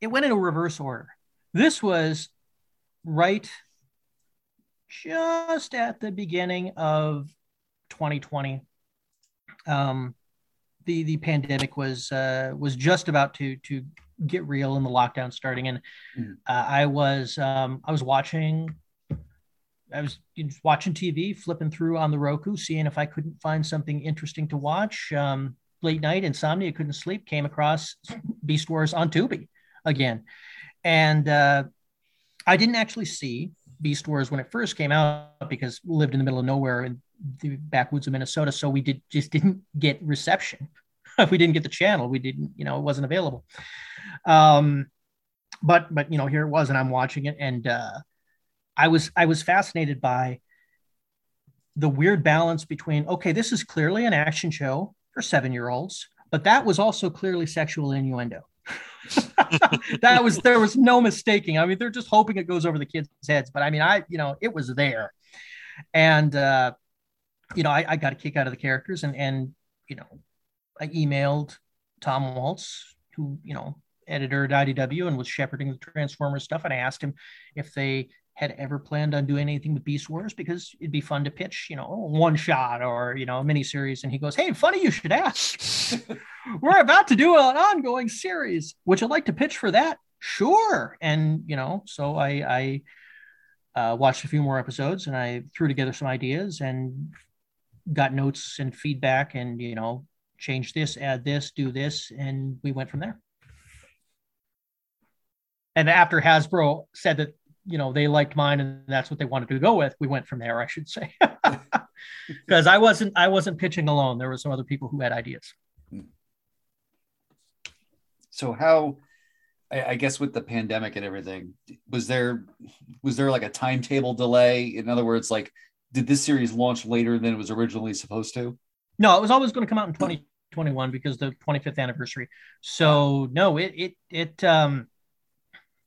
it went in a reverse order. This was right just at the beginning of 2020. Um, the the pandemic was uh, was just about to to get real and the lockdown starting, and mm. uh, I was um, I was watching. I was watching TV, flipping through on the Roku, seeing if I couldn't find something interesting to watch. Um, late night insomnia, couldn't sleep. Came across Beast Wars on Tubi, again. And uh, I didn't actually see Beast Wars when it first came out because we lived in the middle of nowhere in the backwoods of Minnesota. So we did just didn't get reception. we didn't get the channel. We didn't, you know, it wasn't available. Um, but but you know, here it was, and I'm watching it, and uh, I was I was fascinated by the weird balance between okay, this is clearly an action show for seven year olds, but that was also clearly sexual innuendo. that was there was no mistaking. I mean, they're just hoping it goes over the kids' heads, but I mean, I you know it was there, and uh, you know I, I got a kick out of the characters, and and you know I emailed Tom Waltz, who you know editor at IDW and was shepherding the Transformers stuff. And I asked him if they had ever planned on doing anything with Beast Wars because it'd be fun to pitch, you know, one shot or you know a mini series. And he goes, "Hey, funny you should ask. We're about to do an ongoing series. Would you like to pitch for that? Sure." And you know, so I I uh, watched a few more episodes and I threw together some ideas and got notes and feedback and you know change this, add this, do this, and we went from there. And after Hasbro said that you know they liked mine and that's what they wanted to go with we went from there i should say. Because i wasn't i wasn't pitching alone. There were some other people who had ideas. So how I, I guess with the pandemic and everything was there was there like a timetable delay? In other words like did this series launch later than it was originally supposed to? No it was always going to come out in 2021 because the 25th anniversary. So no it it it um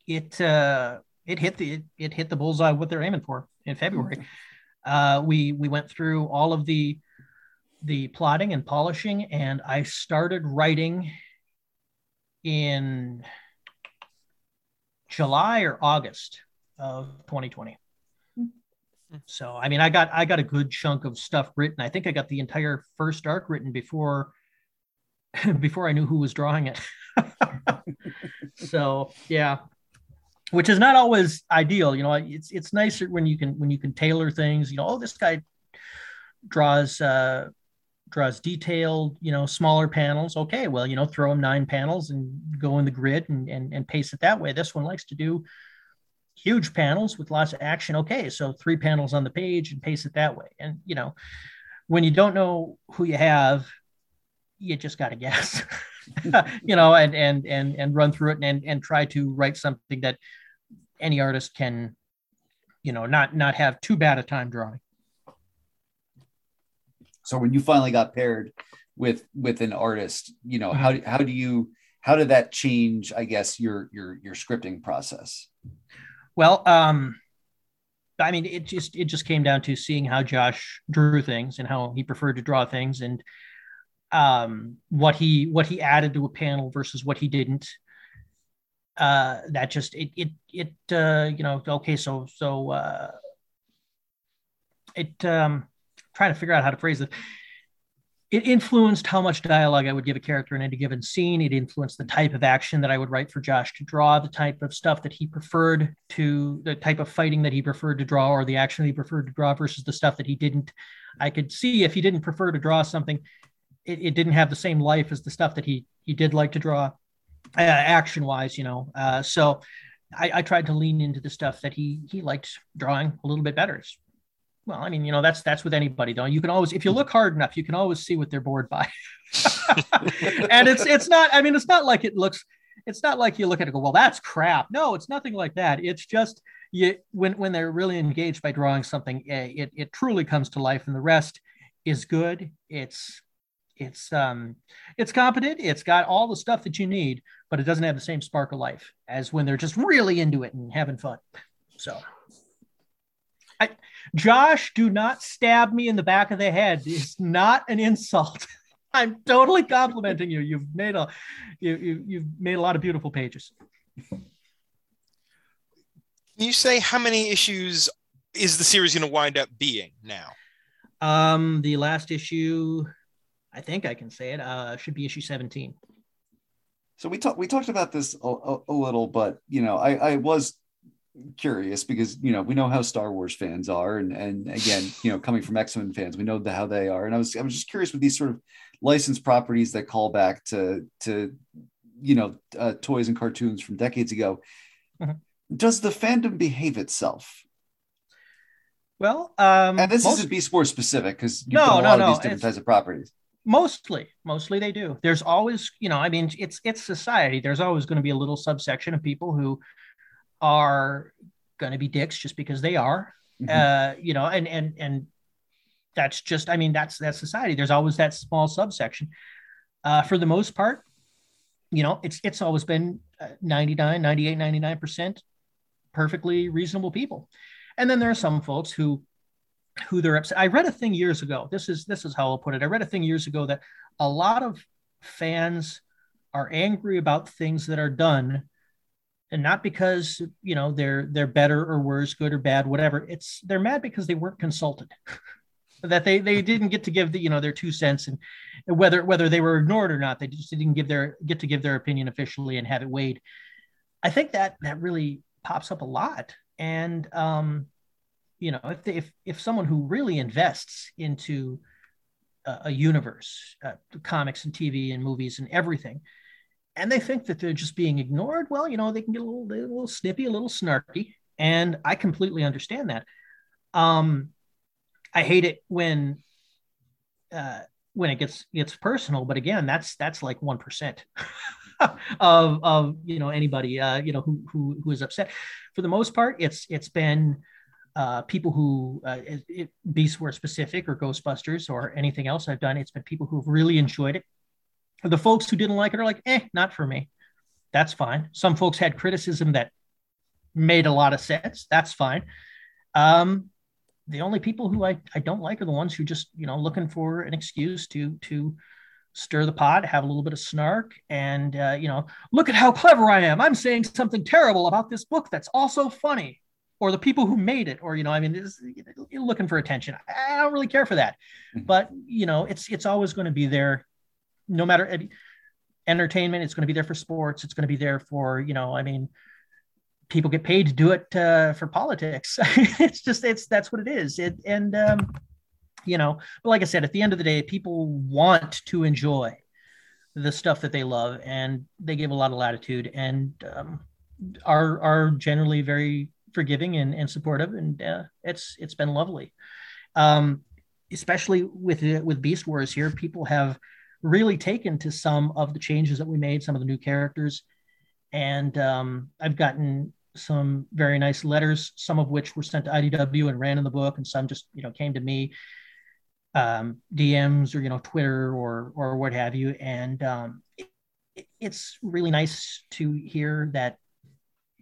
it uh it hit the it, it hit the bullseye what they're aiming for in February. Uh, we we went through all of the the plotting and polishing, and I started writing in July or August of 2020. So I mean, I got I got a good chunk of stuff written. I think I got the entire first arc written before before I knew who was drawing it. so yeah, which is not always ideal. You know, it's it's nicer when you can when you can tailor things. You know, oh, this guy draws uh, draws detailed, you know, smaller panels. Okay, well, you know, throw him nine panels and go in the grid and and, and pace it that way. This one likes to do huge panels with lots of action. Okay, so three panels on the page and pace it that way. And you know, when you don't know who you have, you just got to guess. you know, and and and and run through it and and try to write something that any artist can, you know, not not have too bad a time drawing. So when you finally got paired with with an artist, you know, how how do you how did that change? I guess your your your scripting process. Well, um, I mean, it just it just came down to seeing how Josh drew things and how he preferred to draw things, and um, what he what he added to a panel versus what he didn't. Uh, that just it it it uh, you know okay so so uh, it um, trying to figure out how to phrase it. It influenced how much dialogue I would give a character in any given scene. It influenced the type of action that I would write for Josh to draw, the type of stuff that he preferred to, the type of fighting that he preferred to draw, or the action he preferred to draw versus the stuff that he didn't. I could see if he didn't prefer to draw something, it, it didn't have the same life as the stuff that he he did like to draw, uh, action wise, you know. Uh, so I, I, tried to lean into the stuff that he he liked drawing a little bit better. Well, I mean, you know, that's that's with anybody though. You can always, if you look hard enough, you can always see what they're bored by. and it's it's not. I mean, it's not like it looks. It's not like you look at it go, well, that's crap. No, it's nothing like that. It's just you when when they're really engaged by drawing something, eh, it it truly comes to life, and the rest is good. It's it's um it's competent it's got all the stuff that you need but it doesn't have the same spark of life as when they're just really into it and having fun. So I, josh do not stab me in the back of the head. It's not an insult. I'm totally complimenting you. You've made a you, you you've made a lot of beautiful pages. Can you say how many issues is the series going to wind up being now? Um the last issue I think I can say it. Uh, should be issue 17. So we talked we talked about this a, a, a, little, but you know, I, I was curious because you know we know how Star Wars fans are, and and again, you know, coming from X Men fans, we know the, how they are. And I was I was just curious with these sort of licensed properties that call back to to you know uh, toys and cartoons from decades ago. Mm-hmm. Does the fandom behave itself? Well, um, and this most... isn't Beast Wars specific because you no, no, a lot no, of these different types of properties mostly mostly they do. There's always you know i mean it's it's society. There's always going to be a little subsection of people who are going to be dicks just because they are. Mm-hmm. uh you know and and and that's just i mean that's that's society. There's always that small subsection. Uh for the most part you know it's it's always been uh, 99 98 99% perfectly reasonable people. And then there are some folks who who they're upset. I read a thing years ago. This is this is how I'll put it. I read a thing years ago that a lot of fans are angry about things that are done and not because you know they're they're better or worse good or bad whatever it's they're mad because they weren't consulted that they they didn't get to give the you know their two cents and whether whether they were ignored or not they just didn't give their get to give their opinion officially and have it weighed i think that that really pops up a lot and um you know if they, if if someone who really invests into a, universe uh, comics and tv and movies and everything and they think that they're just being ignored well you know they can get a little, little snippy a little snarky and i completely understand that um I hate it when uh, when it gets gets personal. But again, that's that's like one percent of of you know anybody uh, you know who who who is upset. For the most part, it's it's been uh, people who uh, it, Beast Wars specific or Ghostbusters or anything else I've done. It's been people who've really enjoyed it. The folks who didn't like it are like, eh, not for me. That's fine. Some folks had criticism that made a lot of sense. That's fine. Um, the only people who I, I don't like are the ones who just you know looking for an excuse to to stir the pot have a little bit of snark and uh, you know look at how clever i am i'm saying something terrible about this book that's also funny or the people who made it or you know i mean you're looking for attention i don't really care for that mm-hmm. but you know it's it's always going to be there no matter entertainment it's going to be there for sports it's going to be there for you know i mean people get paid to do it uh, for politics. it's just it's that's what it is. It, and um, you know, but like I said, at the end of the day, people want to enjoy the stuff that they love, and they give a lot of latitude and um, are are generally very forgiving and, and supportive, and uh, it's it's been lovely. Um, especially with with Beast Wars here, people have really taken to some of the changes that we made, some of the new characters and um, I've gotten some very nice letters, some of which were sent to IDW and ran in the book, and some just you know came to me, um, DMs or you know Twitter or or what have you, and um, it, it's really nice to hear that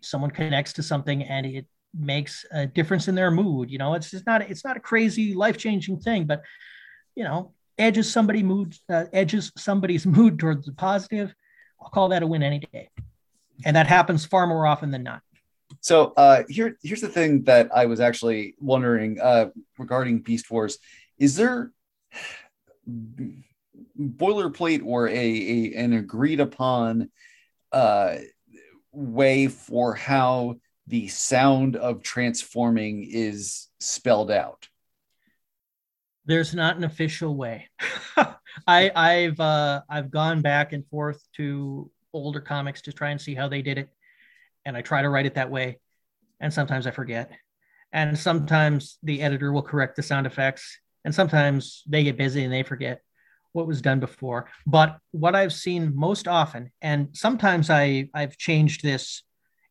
someone connects to something and it makes a difference in their mood. You know, it's just not it's not a crazy life changing thing, but you know edges somebody mood uh, edges somebody's mood towards the positive. I'll call that a win any day and that happens far more often than not. So uh, here, here's the thing that I was actually wondering uh, regarding Beast Wars: is there boilerplate or a, a an agreed upon uh, way for how the sound of transforming is spelled out? There's not an official way. I, I've uh, I've gone back and forth to older comics to try and see how they did it. And I try to write it that way. And sometimes I forget. And sometimes the editor will correct the sound effects. And sometimes they get busy and they forget what was done before. But what I've seen most often, and sometimes I, I've changed this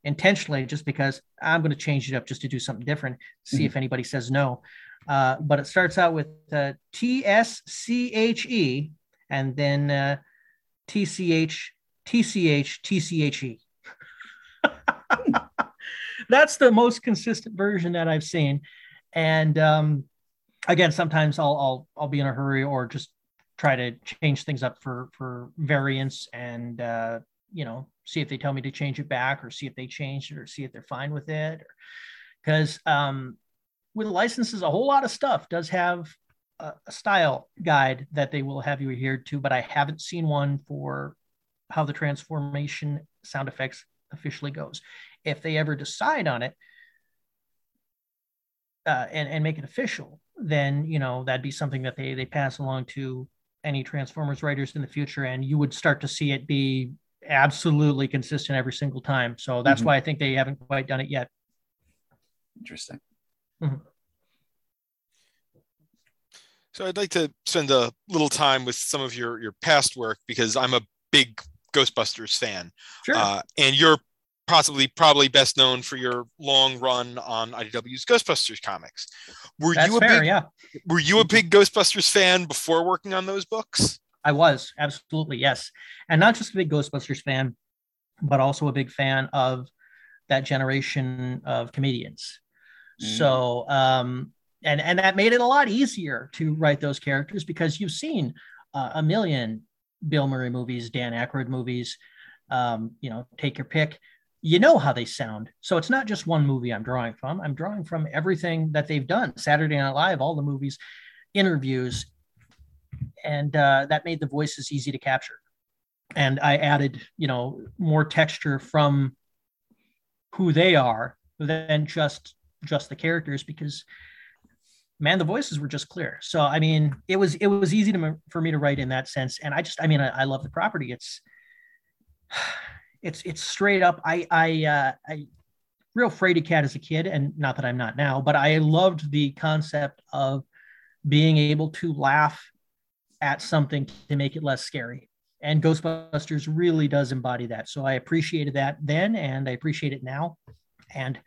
intentionally just because I'm going to change it up just to do something different, see mm-hmm. if anybody says no. Uh, but it starts out with uh, T S C H E and then uh, T C H That's the most consistent version that I've seen. And um, again, sometimes I'll, I'll, I'll be in a hurry or just try to change things up for, for variance and, uh, you know, see if they tell me to change it back or see if they changed it or see if they're fine with it. Because um, with licenses, a whole lot of stuff does have a, a style guide that they will have you adhere to, but I haven't seen one for how the transformation sound effects officially goes. If they ever decide on it uh, and, and make it official, then you know that'd be something that they they pass along to any Transformers writers in the future, and you would start to see it be absolutely consistent every single time. So that's mm-hmm. why I think they haven't quite done it yet. Interesting. Mm-hmm. So I'd like to spend a little time with some of your your past work because I'm a big Ghostbusters fan. Sure. Uh, and you're possibly probably best known for your long run on IDW's Ghostbusters comics. Were That's you a fair, big, yeah. Were you a big Ghostbusters fan before working on those books? I was absolutely yes, and not just a big Ghostbusters fan, but also a big fan of that generation of comedians. Mm. So, um, and and that made it a lot easier to write those characters because you've seen uh, a million Bill Murray movies, Dan Aykroyd movies. Um, you know, take your pick. You know how they sound. So it's not just one movie I'm drawing from. I'm drawing from everything that they've done. Saturday Night Live, all the movies, interviews, and uh, that made the voices easy to capture. And I added, you know, more texture from who they are than just just the characters because man the voices were just clear so i mean it was it was easy to for me to write in that sense and i just i mean i, I love the property it's it's it's straight up i i uh i real fraidy cat as a kid and not that i'm not now but i loved the concept of being able to laugh at something to make it less scary and ghostbusters really does embody that so i appreciated that then and i appreciate it now and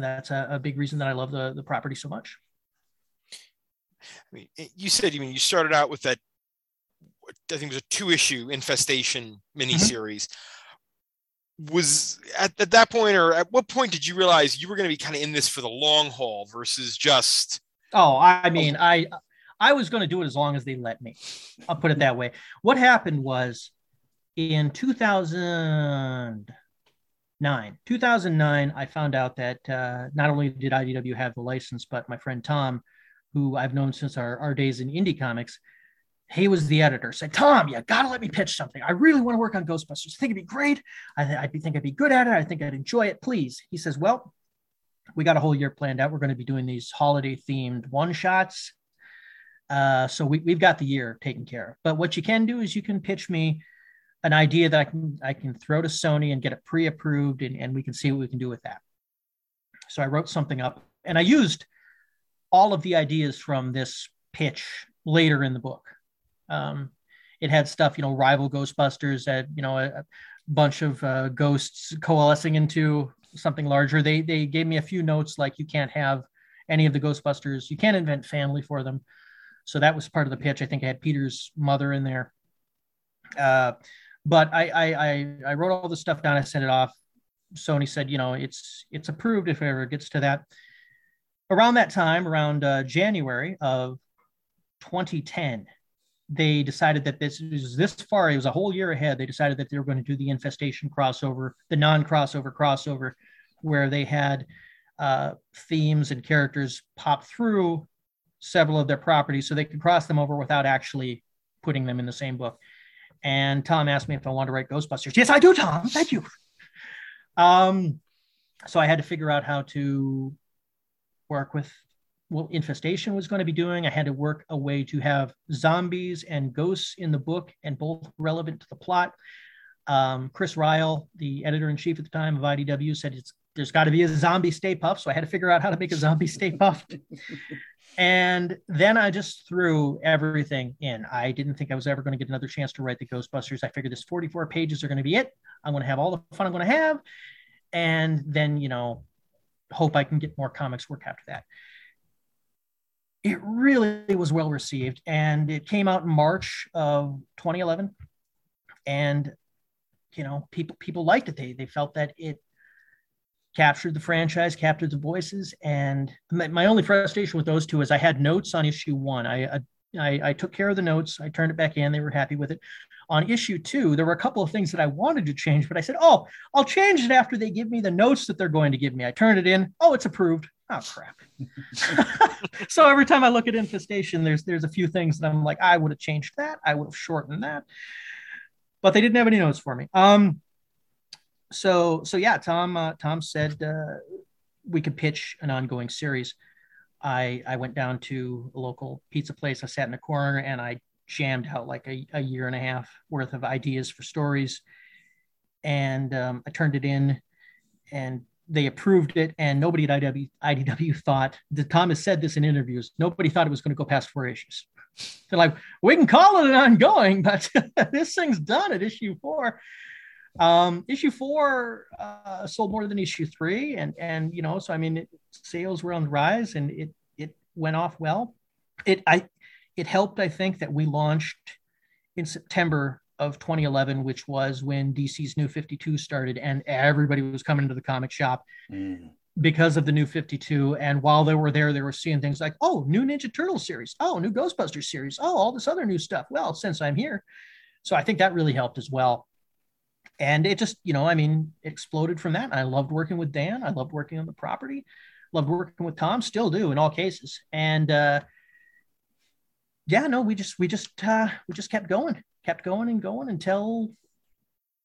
that's a, a big reason that i love the the property so much I mean, you said, you mean, you started out with that, I think it was a two issue infestation miniseries. Mm-hmm. Was at, at that point, or at what point did you realize you were going to be kind of in this for the long haul versus just? Oh, I mean, I, I was going to do it as long as they let me. I'll put it that way. What happened was in 2009, 2009, I found out that uh, not only did IDW have the license, but my friend Tom who I've known since our, our days in indie comics, he was the editor. Said, Tom, you got to let me pitch something. I really want to work on Ghostbusters. I think it'd be great. I, th- I think I'd be good at it. I think I'd enjoy it. Please. He says, Well, we got a whole year planned out. We're going to be doing these holiday themed one shots. Uh, so we, we've got the year taken care of. But what you can do is you can pitch me an idea that I can I can throw to Sony and get it pre-approved, and, and we can see what we can do with that. So I wrote something up, and I used all of the ideas from this pitch later in the book. Um, it had stuff, you know, rival Ghostbusters, had you know a, a bunch of uh, ghosts coalescing into something larger. They they gave me a few notes like you can't have any of the Ghostbusters, you can't invent family for them. So that was part of the pitch. I think I had Peter's mother in there. Uh, but I, I I I wrote all the stuff down. I sent it off. Sony said, you know, it's it's approved if it ever gets to that around that time, around uh, January of 2010, they decided that this was this far, it was a whole year ahead. They decided that they were going to do the infestation crossover, the non crossover crossover, where they had uh, themes and characters pop through several of their properties so they could cross them over without actually putting them in the same book. And Tom asked me if I wanted to write Ghostbusters. Yes, I do, Tom. Thank you. Um, so I had to figure out how to work with what infestation was going to be doing. I had to work a way to have zombies and ghosts in the book and both relevant to the plot. Um, Chris Ryall, the editor in chief at the time of IDW, said it's there's got to be a zombie Stay Puft. So I had to figure out how to make a zombie Stay Puft. and then I just threw everything in. I didn't think I was ever going to get another chance to write the Ghostbusters. I figured this 44 pages are going to be it. I'm going to have all the fun I'm going to have. And then, you know, hope I can get more comics work after that. It really was well received, and it came out in March of 2011, and you know people people liked it. They they felt that it captured the franchise, captured the voices, and my, only frustration with those two is I had notes on issue one. I, I I took care of the notes. I turned it back in. They were happy with it on issue two, there were a couple of things that I wanted to change, but I said, oh, I'll change it after they give me the notes that they're going to give me. I turned it in. Oh, it's approved. Oh crap. so every time I look at infestation, there's there's a few things that I'm like, I would have changed that. I would have shortened that. But they didn't have any notes for me. Um so so yeah, Tom uh, Tom said uh, we could pitch an ongoing series. I I went down to a local pizza place. I sat in a corner and I jammed out like a, a year and a half worth of ideas for stories. And um, I turned it in and they approved it. And nobody at IDW, IDW thought, Thomas said this in interviews, nobody thought it was going to go past four issues. They're like, we can call it an ongoing, but this thing's done at issue four. Um, issue four uh, sold more than issue three, and and you know, so I mean, it, sales were on the rise, and it it went off well. It I it helped, I think, that we launched in September of 2011, which was when DC's New 52 started, and everybody was coming to the comic shop mm. because of the New 52. And while they were there, they were seeing things like, oh, new Ninja Turtle series, oh, new Ghostbusters series, oh, all this other new stuff. Well, since I'm here. so I think that really helped as well. And it just, you know, I mean, exploded from that. I loved working with Dan. I loved working on the property. Loved working with Tom. Still do in all cases. And uh, yeah, no, we just we just uh, we just kept going, kept going and going until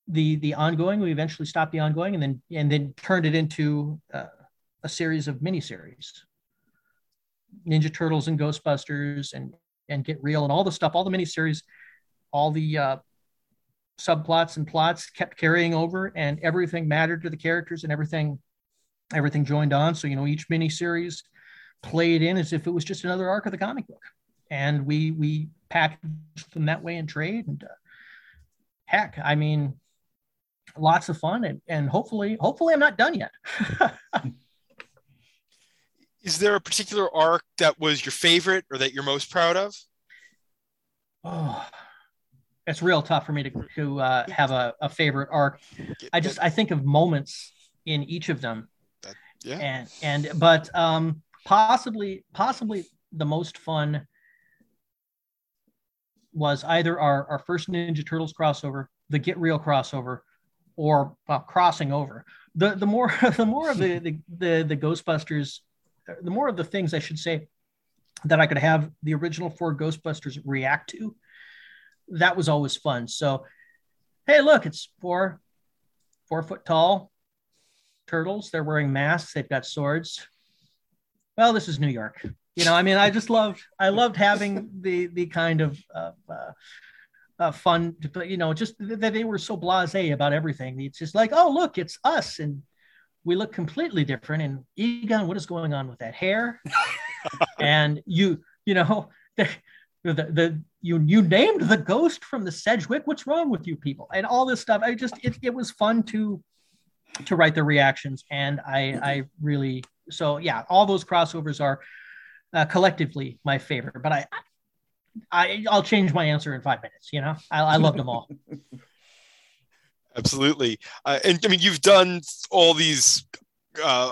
the the ongoing. We eventually stopped the ongoing, and then and then turned it into uh, a series of miniseries. Ninja Turtles and Ghostbusters and and Get Real and all the stuff, all the miniseries, all the uh, subplots and plots kept carrying over, and everything mattered to the characters, and everything everything joined on. So you know, each miniseries played in as if it was just another arc of the comic book, and we we packaged them that way and trade. And uh, heck, I mean, lots of fun, and and hopefully, hopefully, I'm not done yet. Is there a particular arc that was your favorite or that you're most proud of? Oh, it's real tough for me to, to uh, have a, a favorite arc. I just I think of moments in each of them. That, yeah. And and but um possibly possibly the most fun was either our, our first Ninja Turtles crossover, the Get Real crossover, or uh, crossing over. The the more the more of the the the, the Ghostbusters the more of the things I should say that I could have the original four Ghostbusters react to, that was always fun. So, hey, look, it's four four foot tall turtles. They're wearing masks. They've got swords. Well, this is New York. You know, I mean, I just loved I loved having the the kind of uh, uh, uh, fun, to, you know, just that they were so blasé about everything. It's just like, oh, look, it's us, and we look completely different. And Egon, what is going on with that hair? and you, you know, the, the, the you you named the ghost from the Sedgewick. What's wrong with you people? And all this stuff. I just it, it was fun to to write the reactions, and I I really so yeah. All those crossovers are uh, collectively my favorite, but I. I, I'll change my answer in five minutes. You know, I, I loved them all. Absolutely. Uh, and I mean, you've done all these uh,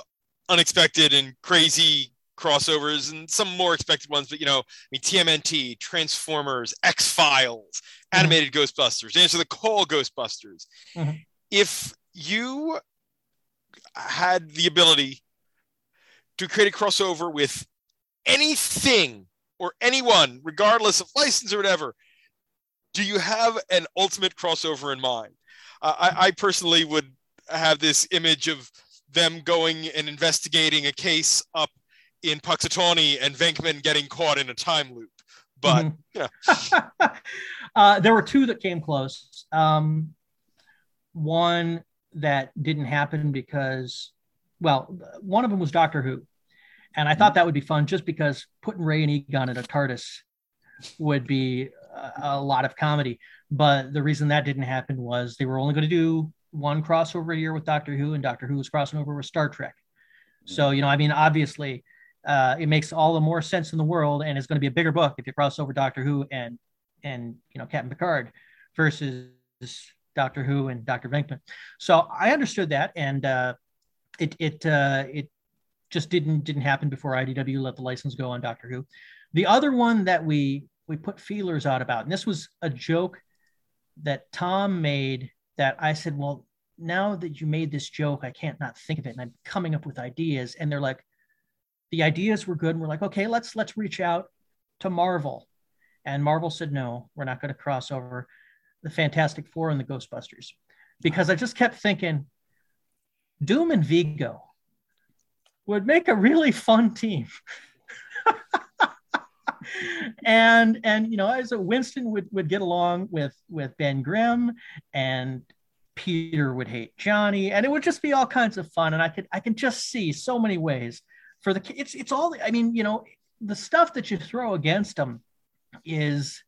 unexpected and crazy crossovers and some more expected ones, but you know, I mean, TMNT, Transformers, X Files, mm-hmm. animated mm-hmm. Ghostbusters, Answer the Call Ghostbusters. Mm-hmm. If you had the ability to create a crossover with anything or anyone, regardless of license or whatever, do you have an ultimate crossover in mind? I, I personally would have this image of them going and investigating a case up in Punxsutawney and Venkman getting caught in a time loop. But mm-hmm. yeah, uh, there were two that came close. Um, one that didn't happen because, well, one of them was Doctor Who, and I thought that would be fun just because putting Ray and Egon in a TARDIS would be a, a lot of comedy. But the reason that didn't happen was they were only going to do one crossover a year with Doctor Who, and Doctor Who was crossing over with Star Trek. So, you know, I mean, obviously, uh, it makes all the more sense in the world, and it's going to be a bigger book if you cross over Doctor Who and and you know Captain Picard versus Doctor Who and Doctor Venkman. So I understood that, and uh, it it uh, it just didn't didn't happen before IDW let the license go on Doctor Who. The other one that we we put feelers out about, and this was a joke that Tom made that I said, well, now that you made this joke, I can't not think of it. And I'm coming up with ideas. And they're like, the ideas were good. And we're like, okay, let's let's reach out to Marvel. And Marvel said, no, we're not going to cross over the Fantastic Four and the Ghostbusters. Because I just kept thinking, Doom and Vigo would make a really fun team. and and you know, as a Winston would would get along with with Ben Grimm, and Peter would hate Johnny, and it would just be all kinds of fun. And I could I can just see so many ways for the it's it's all. I mean, you know, the stuff that you throw against them is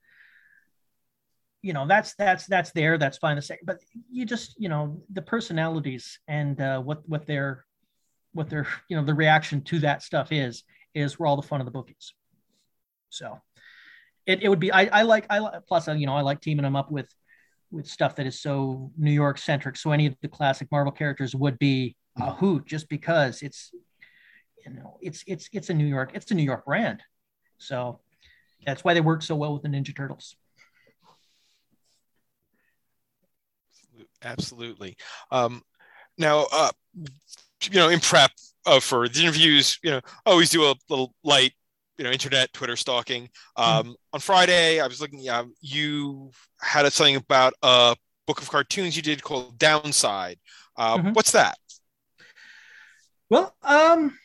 you know that's that's that's there that's fine to say but you just you know the personalities and uh, what what their what their you know the reaction to that stuff is is where all the fun of the book is so it, it would be I, I like I plus you know I like teaming them up with with stuff that is so New York centric. So any of the classic Marvel characters would be a hoot just because it's you know it's it's it's a New York it's a New York brand. So that's why they work so well with the Ninja Turtles. Absolutely. Um, now, uh, you know, in prep uh, for the interviews, you know, I always do a little light, you know, internet, Twitter stalking. Um, mm-hmm. On Friday, I was looking. Um, you had something about a book of cartoons you did called Downside. Uh, mm-hmm. What's that? Well, um,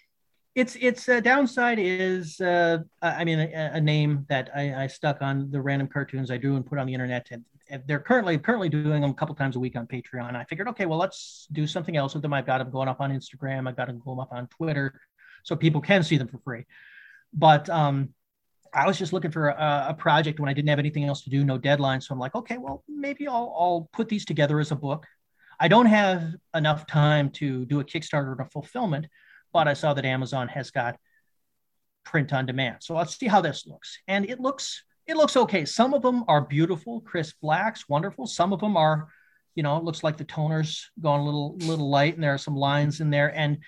it's it's uh, downside is uh, I mean a, a name that I, I, stuck on the random cartoons I do and put on the internet. And, and they're currently currently doing them a couple times a week on Patreon. I figured, okay, well let's do something else with them. I've got them going up on Instagram. I've got them going up on Twitter, so people can see them for free. But um, I was just looking for a, a, project when I didn't have anything else to do, no deadline. So I'm like, okay, well maybe I'll I'll put these together as a book. I don't have enough time to do a Kickstarter and a fulfillment but I saw that Amazon has got print on demand. So let's see how this looks. And it looks it looks okay. Some of them are beautiful, crisp blacks, wonderful. Some of them are, you know, it looks like the toner's gone a little little light, and there are some lines in there. And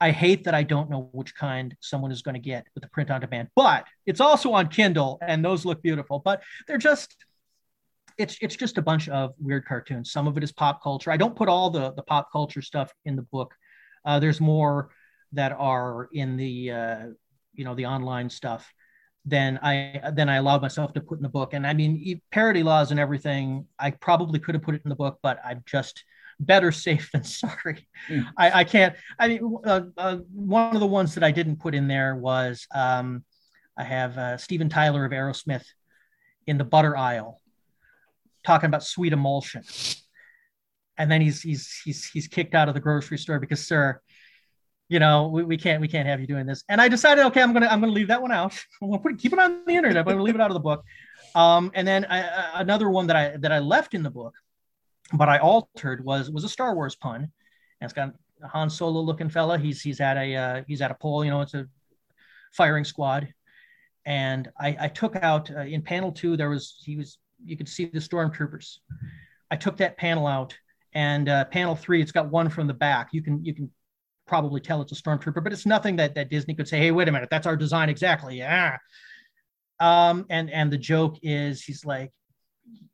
I hate that I don't know which kind someone is going to get with the print on demand. But it's also on Kindle, and those look beautiful. But they're just it's it's just a bunch of weird cartoons. Some of it is pop culture. I don't put all the the pop culture stuff in the book. Uh, there's more that are in the uh, you know the online stuff then I then I allowed myself to put in the book. And I mean, parody laws and everything, I probably could have put it in the book, but I'm just better safe than sorry. Mm. I, I, can't. I mean, uh, uh, one of the ones that I didn't put in there was um, I have uh, Steven Tyler of Aerosmith in the butter aisle talking about sweet emulsion. And then he's he's he's he's kicked out of the grocery store because, sir, you know, we, we can't we can't have you doing this. And I decided, okay, I'm gonna I'm gonna leave that one out. I'm gonna put keep it on the internet, but I'm gonna leave it out of the book. Um, and then I, another one that I that I left in the book, but I altered was was a Star Wars pun. And it's got a Han Solo looking fella. He's he's at a uh, he's at a pole. You know, it's a firing squad. And I, I took out uh, in panel two there was he was you could see the stormtroopers. I took that panel out, and uh, panel three it's got one from the back. You can you can probably tell it's a stormtrooper, but it's nothing that that Disney could say, "Hey, wait a minute, that's our design exactly." Yeah. Um, and and the joke is, he's like,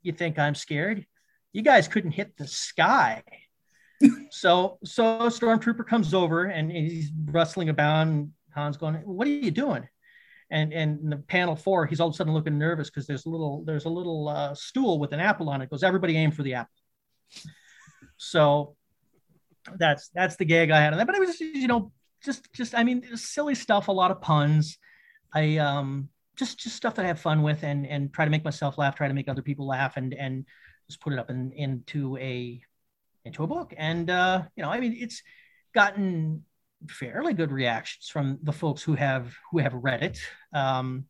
"You think I'm scared? You guys couldn't hit the sky." so so stormtrooper comes over and he's rustling about, and Han's going, "What are you doing?" And and in the panel four, he's all of a sudden looking nervous because there's a little there's a little uh, stool with an apple on it. Goes, everybody aim for the apple. So that's that's the gag I had on that. But it was you know just just I mean silly stuff, a lot of puns. I um just just stuff that I have fun with and and try to make myself laugh, try to make other people laugh, and and just put it up in, into a into a book. And uh, you know, I mean, it's gotten fairly good reactions from the folks who have who have read it. Um,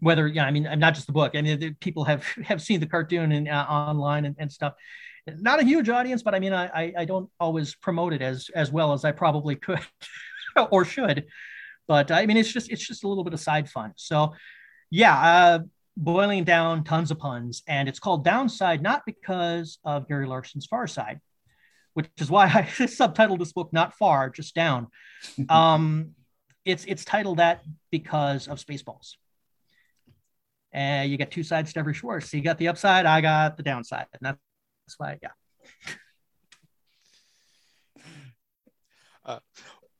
whether yeah, I mean, I'm not just the book. I mean, the, people have have seen the cartoon and uh, online and, and stuff not a huge audience, but I mean, I, I don't always promote it as as well as I probably could or should. But I mean, it's just it's just a little bit of side fun. So, yeah, uh, boiling down tons of puns, and it's called Downside not because of Gary Larson's Far Side, which is why I subtitled this book "Not Far, Just Down." um, it's it's titled that because of Spaceballs. And you get two sides to every Schwartz. So you got the upside, I got the downside, and that's that's why, yeah. Uh,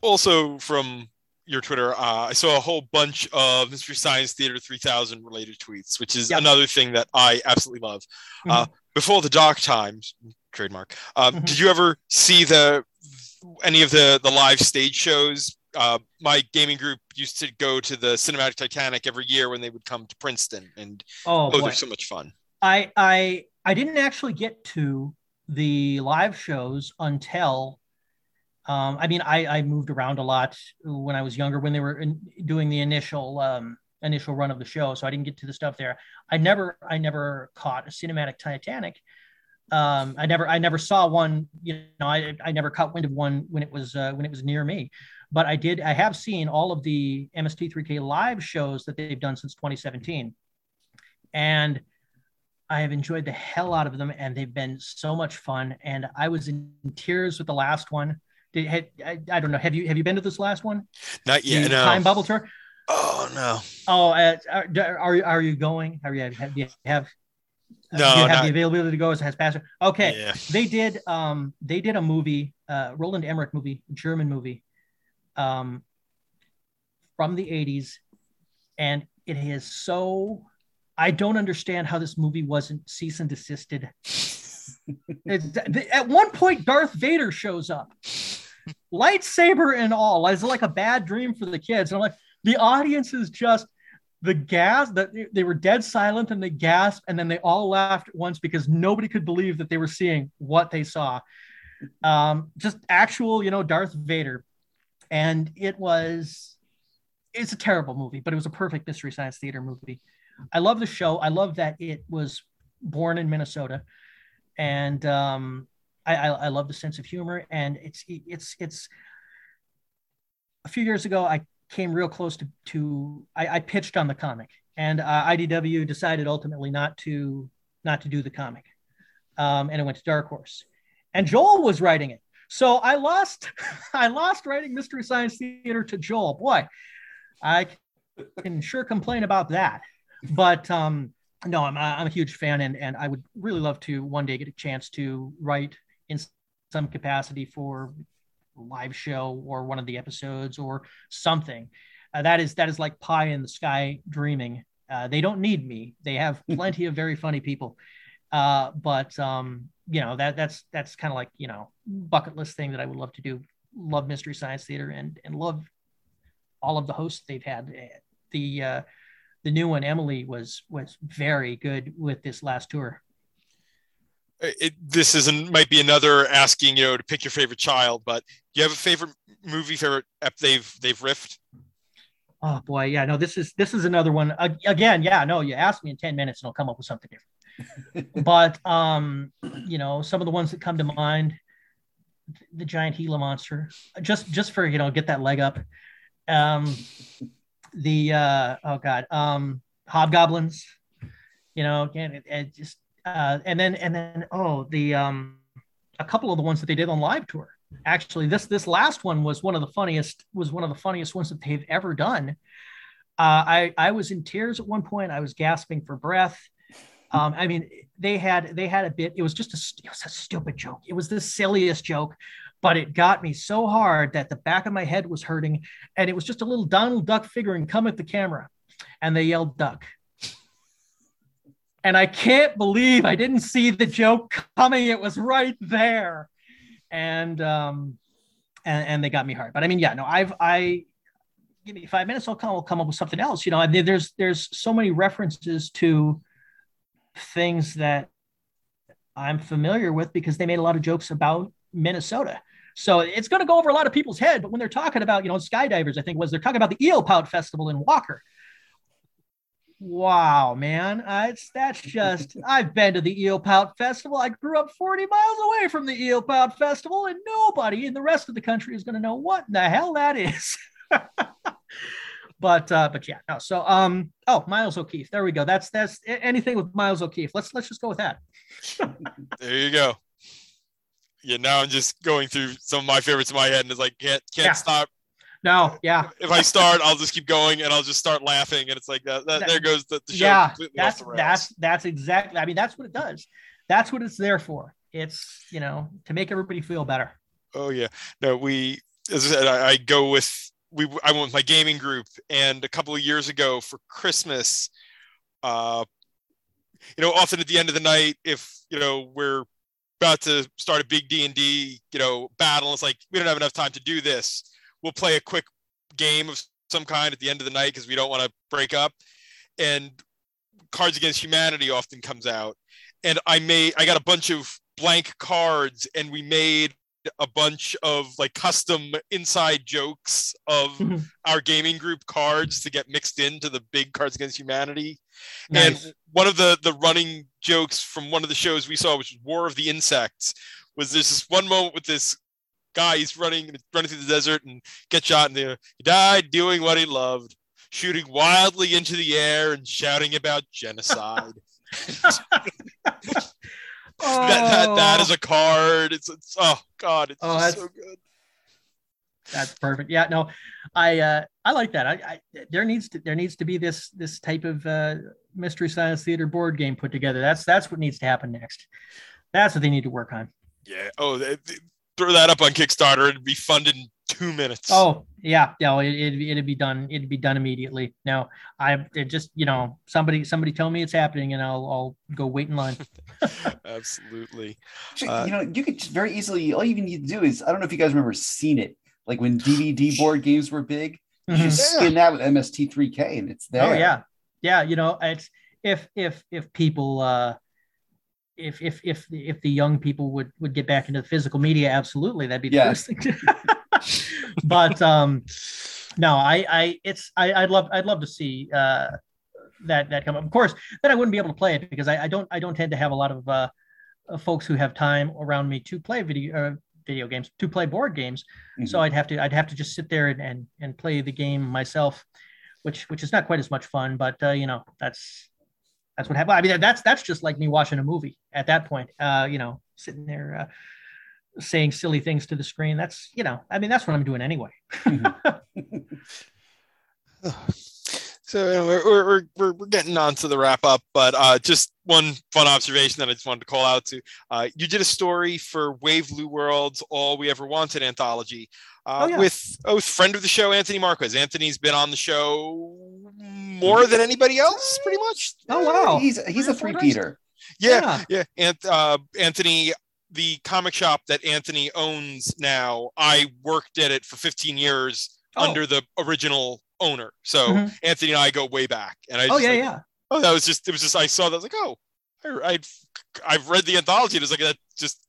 also from your Twitter, uh, I saw a whole bunch of Mystery Science Theater 3000 related tweets, which is yep. another thing that I absolutely love. Mm-hmm. Uh, before the dark times, trademark. Um, mm-hmm. Did you ever see the any of the the live stage shows? Uh, my gaming group used to go to the Cinematic Titanic every year when they would come to Princeton, and oh, those are so much fun. I I I didn't actually get to the live shows until um, I mean I, I moved around a lot when I was younger when they were in, doing the initial um, initial run of the show so I didn't get to the stuff there. I never I never caught a cinematic Titanic. Um, I never I never saw one you know I, I never caught wind of one when it was uh, when it was near me. But I did I have seen all of the MST3K live shows that they've done since 2017 and I have enjoyed the hell out of them, and they've been so much fun. And I was in tears with the last one. Did had, I, I, don't know. Have you have you been to this last one? Not yet. The no. Time bubble tour. Oh no. Oh, uh, are, are are you going? Are you have, you have? No, do you have not- the availability to go as has passer. Okay, Yeah. they did. Um, they did a movie, uh, Roland Emmerich movie, German movie, um, from the '80s, and it is so. I don't understand how this movie wasn't cease and desisted. At one point, Darth Vader shows up, lightsaber and all. It's like a bad dream for the kids. And I'm like, the audience is just the gas that they were dead silent and they gasped and then they all laughed at once because nobody could believe that they were seeing what they saw. Um, just actual, you know, Darth Vader. And it was, it's a terrible movie, but it was a perfect Mystery Science Theater movie. I love the show. I love that it was born in Minnesota. And um, I, I, I love the sense of humor. And it's, it's, it's, a few years ago, I came real close to, to I, I pitched on the comic and uh, IDW decided ultimately not to, not to do the comic. Um, and it went to Dark Horse and Joel was writing it. So I lost, I lost writing Mystery Science Theater to Joel. Boy, I can sure complain about that. But um, no, I'm, I'm a huge fan, and, and I would really love to one day get a chance to write in some capacity for live show or one of the episodes or something. Uh, that is that is like pie in the sky dreaming. Uh, they don't need me. They have plenty of very funny people. Uh, but um, you know that that's that's kind of like you know bucket list thing that I would love to do. Love Mystery Science Theater and and love all of the hosts they've had. The uh, the new one, Emily, was was very good with this last tour. It, this isn't might be another asking you know to pick your favorite child, but do you have a favorite movie favorite ep they've they've riffed? Oh boy, yeah, no, this is this is another one. Uh, again, yeah, no, you ask me in ten minutes and I'll come up with something different. but um, you know, some of the ones that come to mind, the giant Gila monster, just just for you know get that leg up. Um, the uh, oh god, um, hobgoblins, you know, again, it, it just uh, and then and then oh the um, a couple of the ones that they did on live tour. Actually, this this last one was one of the funniest was one of the funniest ones that they've ever done. Uh, I I was in tears at one point. I was gasping for breath. Um, I mean, they had they had a bit. It was just a it was a stupid joke. It was the silliest joke, but it got me so hard that the back of my head was hurting, and it was just a little Donald Duck figuring come at the camera, and they yelled duck. And I can't believe I didn't see the joke coming. It was right there, and um, and and they got me hard. But I mean, yeah, no, I've I give me five minutes, I'll come, I'll come up with something else. You know, there's there's so many references to things that I'm familiar with because they made a lot of jokes about Minnesota. So it's going to go over a lot of people's head. But when they're talking about, you know, skydivers, I think was they're talking about the Eel Pout Festival in Walker. Wow, man, uh, it's that's just. I've been to the Eel Pout Festival. I grew up 40 miles away from the Eel Pout Festival, and nobody in the rest of the country is going to know what in the hell that is. but uh, but yeah, no. So um, oh, Miles O'Keefe. There we go. That's that's anything with Miles O'Keefe. Let's let's just go with that. there you go. Yeah, now I'm just going through some of my favorites in my head, and it's like can't can't Yeah. stop. No, yeah, If I start, I'll just keep going, and I'll just start laughing, and it's like that. that That- there goes the, the show yeah. completely That's off the rails. that's that's exactly. I mean, that's what it does. That's what it's there for. It's you know to make everybody feel better. Oh yeah, no, we as I said, I, I go with we. I went with my gaming group, and a couple of years ago for Christmas, uh, you know, often at the end of the night, if you know we're about to start a big D and D, you know, battle, it's like we don't have enough time to do this. We'll play a quick game of some kind at the end of the night because we don't want to break up, and Cards Against Humanity often comes out, and I made I got a bunch of blank cards, and we made a bunch of like custom inside jokes of Mhm. our gaming group cards to get mixed into the big Cards Against Humanity. Nice. And one of the the running jokes from one of the shows we saw, which was War of the Insects, was there's this one moment with this guy he's running running through the desert and gets shot and there he died doing what he loved, shooting wildly into the air and shouting about genocide. oh, that, that that is oh. a card. It's, it's oh god, it's Oh, so good. that's perfect. Yeah, no, I uh, I like that. I, I there needs to there needs to be this this type of uh, Mystery Science Theater board game put together. That's that's what needs to happen next. That's what they need to work on. Yeah. Oh, they, they, throw that up on Kickstarter. It'd be funded in two minutes. Oh yeah, yeah. It, it, it'd be done. It'd be done immediately. Now I it just you know somebody somebody tell me it's happening and I'll I'll go wait in line. Absolutely. Uh, you know, you could just very easily. All you need to do is I don't know if you guys remember seen it like when DVD board games were big. You Mhm. just spin that with MST3K and it's there. Oh yeah, yeah. You know, it's if if if people uh, if if if if the young people would would get back into the physical media, absolutely, that'd be the Yeah. first thing. but um, no, I I it's I I'd love I'd love to see uh that that come up. Of course, then I wouldn't be able to play it because I, I don't I don't tend to have a lot of uh uh, folks who have time around me to play video uh, video games to play board games. So i'd have to i'd have to just sit there and, and and play the game myself which which is not quite as much fun but uh, you know that's that's what happened. I mean that's that's just like me watching a movie at that point uh you know sitting there uh, saying silly things to the screen. That's you know i mean that's what i'm doing anyway So you know, we're, we're, we're, we're, we're getting on to the wrap up, but uh, just one fun observation that I just wanted to call out to. Uh, you did a story for Wave Blue World's All We Ever Wanted anthology uh, Oh, yeah. with oh, friend of the show, Anthony Marques. Anthony's been on the show more than anybody else, pretty much. oh wow He's he's a Three or four peater. Yeah, yeah. And uh, Anthony, the comic shop that Anthony owns now, I worked at it for 15 years Oh. under the original owner. So Mhm. Anthony and I go way back. And I oh yeah like, yeah oh, that was just it was just I saw that I was like, oh, I, I'd I've read the anthology. It was like that just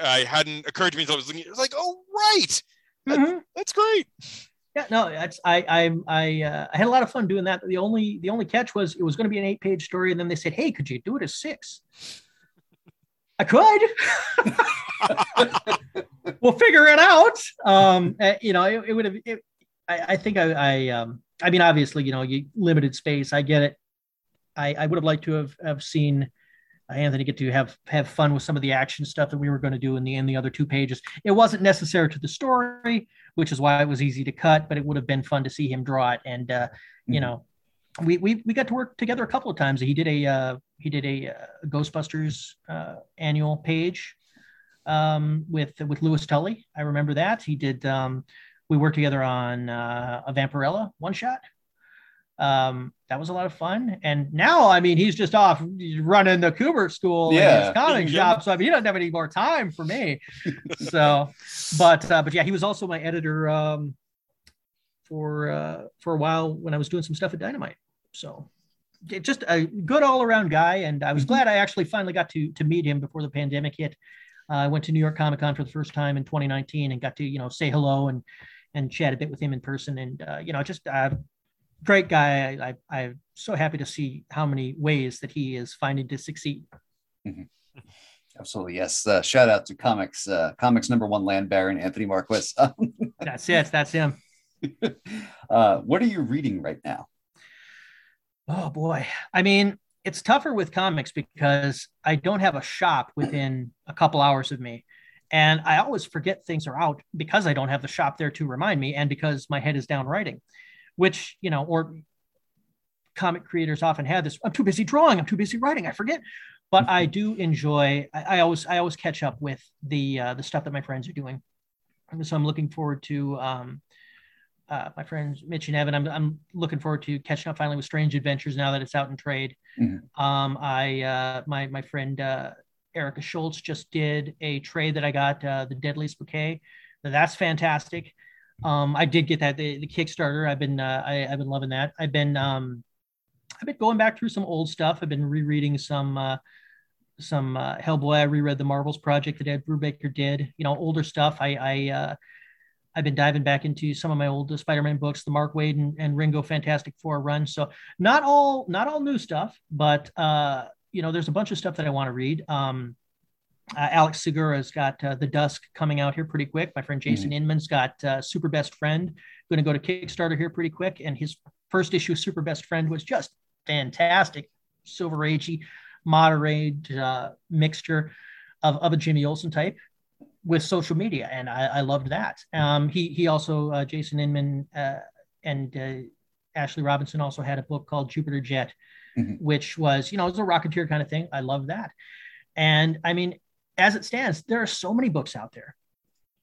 I hadn't occurred to me until I was looking. It was like, oh right, Mhm. that's great. Yeah, no, that's I I I uh, I had a lot of fun doing that. The only the only catch was it was going to be an eight page story, and then they said, "Hey, could you do it as six? I could. we'll figure it out. Um, uh, you know, it, it would have. It, I, I think I, I um I mean, obviously, you know, you limited space. I get it. I I would have liked to have have seen. uh, Anthony get to have have fun with some of the action stuff that we were going to do in the in the other two pages. It wasn't necessary to the story, which is why it was easy to cut. But it would have been fun to see him draw it, and uh, you Mhm. know, we, we we got to work together a couple of times. He did a uh, he did a uh, Ghostbusters uh, annual page um, with with Louis Tully. I remember that he did. Um, we worked together on uh, a Vampirella one shot. Um, that was a lot of fun. And now, I mean, he's just off running the Kubert School and Yeah. his comic Yeah. shop. So I mean, he doesn't have any more time for me. so, but uh, but yeah, he was also my editor um, for uh, for a while when I was doing some stuff at Dynamite. So just a good all around guy, and I was Mhm. glad I actually finally got to to meet him before the pandemic hit. Uh, I went to New York Comic Con for the first time in 2019 and got to you know say hello and and chat a bit with him in person, and uh, you know just uh, great guy. I, I'm so happy to see how many ways that he is finding to succeed. Absolutely, yes. Uh, shout out to comics, uh, comics number one land baron Anthony Marques. That's it. That's him. uh, what are you reading right now? Oh boy. I mean, it's tougher with comics because I don't have a shop within a couple hours of me. And I always forget things are out because I don't have the shop there to remind me and because my head is down writing, which, you know, or comic creators often have this I'm too busy drawing, I'm too busy writing, I forget. But I do enjoy I, I always I always catch up with the uh, the stuff that my friends are doing. So I'm looking forward to um uh, my friends Mitch and Evan. I'm, I'm looking forward to catching up finally with Strange Adventures now that it's out in trade. Mhm. Um, I uh, my my friend uh, Erica Schultz just did a trade that I got uh, the Deadliest Bouquet. That's fantastic. Um, I did get that the, the Kickstarter. I've been uh, I, I've been loving that. I've been um, I've been going back through some old stuff. I've been rereading some uh, some uh, Hellboy. I reread the Marvels project that Ed Brubaker did. You know, older stuff. I I uh, I've been diving back into some of my old Spider-Man books, the Mark Waid and, and Ringo Fantastic Four run. So not all not all new stuff, but uh, you know, there's a bunch of stuff that I want to read. Um, uh, Alex Segura's got uh, The Dusk coming out here pretty quick. My friend Jason Inman's got uh, Super Best Friend going to go to Kickstarter here pretty quick, and his first issue, Super Best Friend, was just fantastic, Silver Agey, moderate uh, mixture of, of a Jimmy Olsen type with social media, and I, I loved that. Um, he he also uh, Jason Inman uh, and uh, Ashley Robinson also had a book called Jupiter Jet mm-hmm. which was, you know, it was a Rocketeer kind of thing. I love that. And I mean, as it stands, there are so many books out there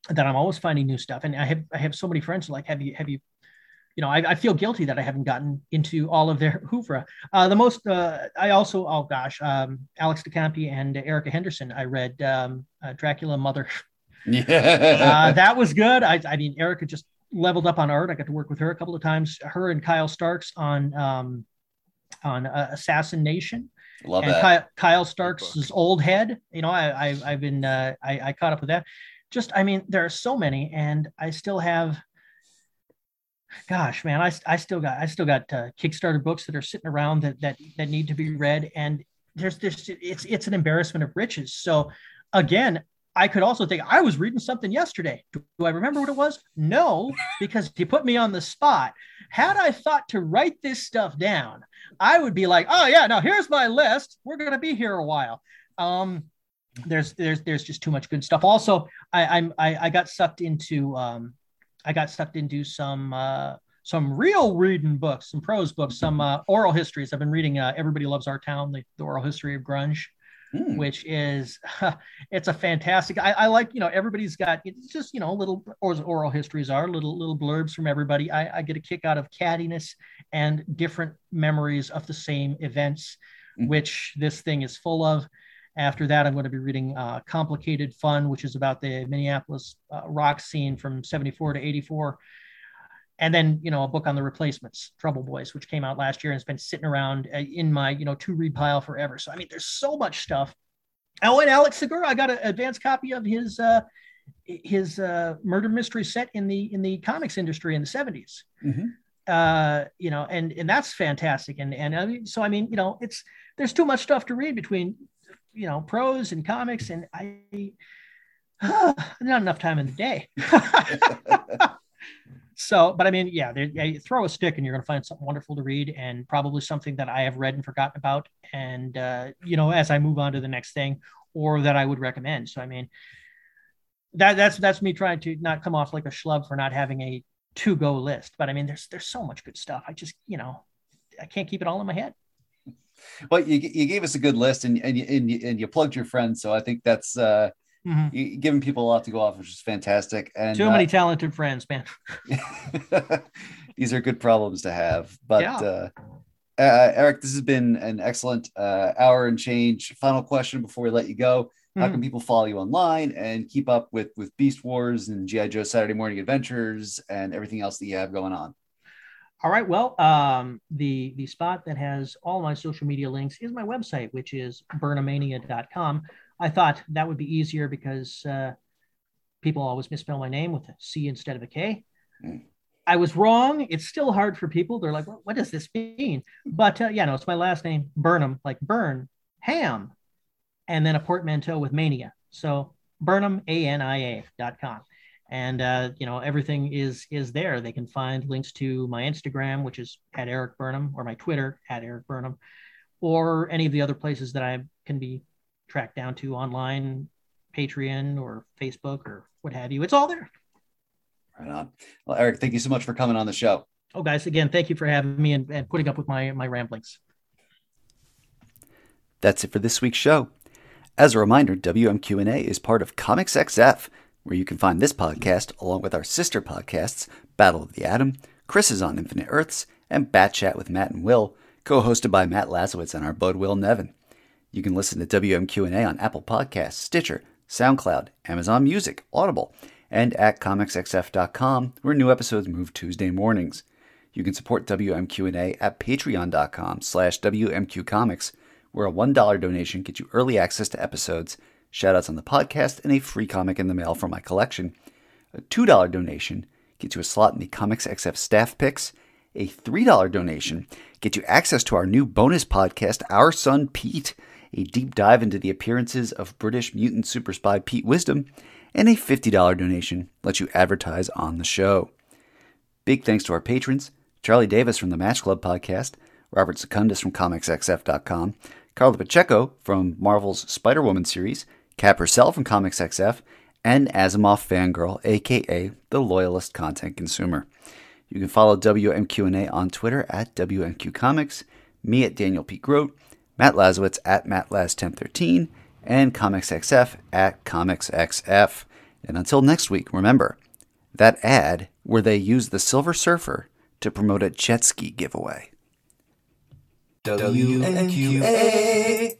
that I'm always finding new stuff. And I have I have so many friends like, have you have you you know, I, I, feel guilty that I haven't gotten into all of their oeuvre. Uh, the most, uh, I also, oh gosh, um, Alex de Campi and Erica Henderson. I read um, uh, Dracula Mother. Yeah, uh, that was good. I, I, mean, Erica just leveled up on art. I got to work with her a couple of times. Her and Kyle Starks on um, on uh, Assassin Nation. Love and that. Kyle, Kyle Starks' old head. You know, I, I have been uh, I, I caught up with that. Just, I mean, there are so many, and I still have gosh man i, I still got i still got uh, kickstarter books that are sitting around that that that need to be read and there's this it's it's an embarrassment of riches so again i could also think i was reading something yesterday. Do, i remember what it was? No because he put me on the spot. Had i thought to write this stuff down i would be like oh yeah now here's my list. We're to be here a while. Um there's there's there's just too much good stuff. Also i i'm i, I got sucked into um I got sucked into some uh, some real reading books, some prose books, some uh, oral histories. I've been reading uh, Everybody Loves Our Town, the, the oral history of grunge, mm. which is it's a fantastic. I, I, like you know everybody's got it's just you know little or oral histories are little little blurbs from everybody. I, I get a kick out of cattiness and different memories of the same events, mm. which this thing is full of. After that, I'm going to be reading uh, Complicated Fun, which is about the Minneapolis uh, rock scene from 74 to 84. And then, you know, a book on the replacements, Trouble Boys, which came out last year and has been sitting around uh, in my, you know, to read pile forever. So, I mean, there's so much stuff. Oh, and Alex Segura, I got an advanced copy of his uh, his uh, murder mystery set in the in the comics industry in the 70s. Mm-hmm. Uh, you know, and and that's fantastic. And and I mean, so I mean, you know, it's there's too much stuff to read between you know prose and comics and i uh, not enough time in the day so but i mean yeah, yeah throw a stick and you're going to find something wonderful to read and probably something that i have read and forgotten about. And uh, you know as i move on to the next thing or that i would recommend. So i mean that that's that's me trying to not come off like a schlub for not having a to go list. But i mean there's there's so much good stuff. I just you know i can't keep it all in my head. Well, you, you gave us a good list and, and, you, and, you, and you plugged your friends. So I think that's uh, mm-hmm. giving people a lot to go off, which is fantastic. And too many uh, talented friends, man. these are good problems to have. But yeah. uh, uh, Eric, this has been an excellent uh, hour and change. Final question before we let you go. How mm-hmm. can people follow you online and keep up with with Beast Wars and GI Joe Saturday Morning Adventures and everything else that you have going on? All right. Well, um, the the spot that has all my social media links is my website, which is burnhamania.com. I thought that would be easier because uh, people always misspell my name with a C instead of a K. Mm. I was wrong. It's still hard for people. They're like, well, what does this mean? But uh, yeah, no, it's my last name, Burnham, like burn, ham, and then a portmanteau with mania. So Burnham, A-N-I-A.com and uh, you know everything is is there they can find links to my instagram which is at eric burnham or my twitter at eric burnham or any of the other places that i can be tracked down to online patreon or facebook or what have you. It's all there. Right on. Well eric thank you so much for coming on the show. Oh guys again thank you for having me and, and putting up with my my ramblings. That's it for this week's show. As a reminder wmq&a is part of comics xf where you can find this podcast along with our sister podcasts, Battle of the Atom, Chris is on Infinite Earths, and Bat Chat with Matt and Will, co-hosted by Matt Lazorwitz and our bud Will Nevin. You can listen to WMQ&A on Apple Podcasts, Stitcher, SoundCloud, Amazon Music, Audible, and at comicsxf.com, where new episodes move Tuesday mornings. You can support WMQ&A at patreon.com slash WMQcomics, where a $1 donation gets you early access to episodes shoutouts on the podcast, and a free comic in the mail from my collection. A $2 donation gets you a slot in the Comics XF staff picks. A $3 donation gets you access to our new bonus podcast, Our Son Pete, a deep dive into the appearances of British mutant super spy Pete Wisdom. And a $50 donation lets you advertise on the show. Big thanks to our patrons Charlie Davis from the Match Club podcast, Robert Secundus from ComicsXF.com, Karla Pacheco from Marvel's Spider Woman series, Cap herself from Comics XF, and Asimov Fangirl, aka the Loyalist Content Consumer. You can follow WMQ&A on Twitter at WMQ Comics, me at Daniel P. Grote, Matt Lazorwitz at MattLaz1013, and ComicsXF at ComicsXF. And until next week, remember that ad where they used the Silver Surfer to promote a jet ski giveaway. WMQ&A.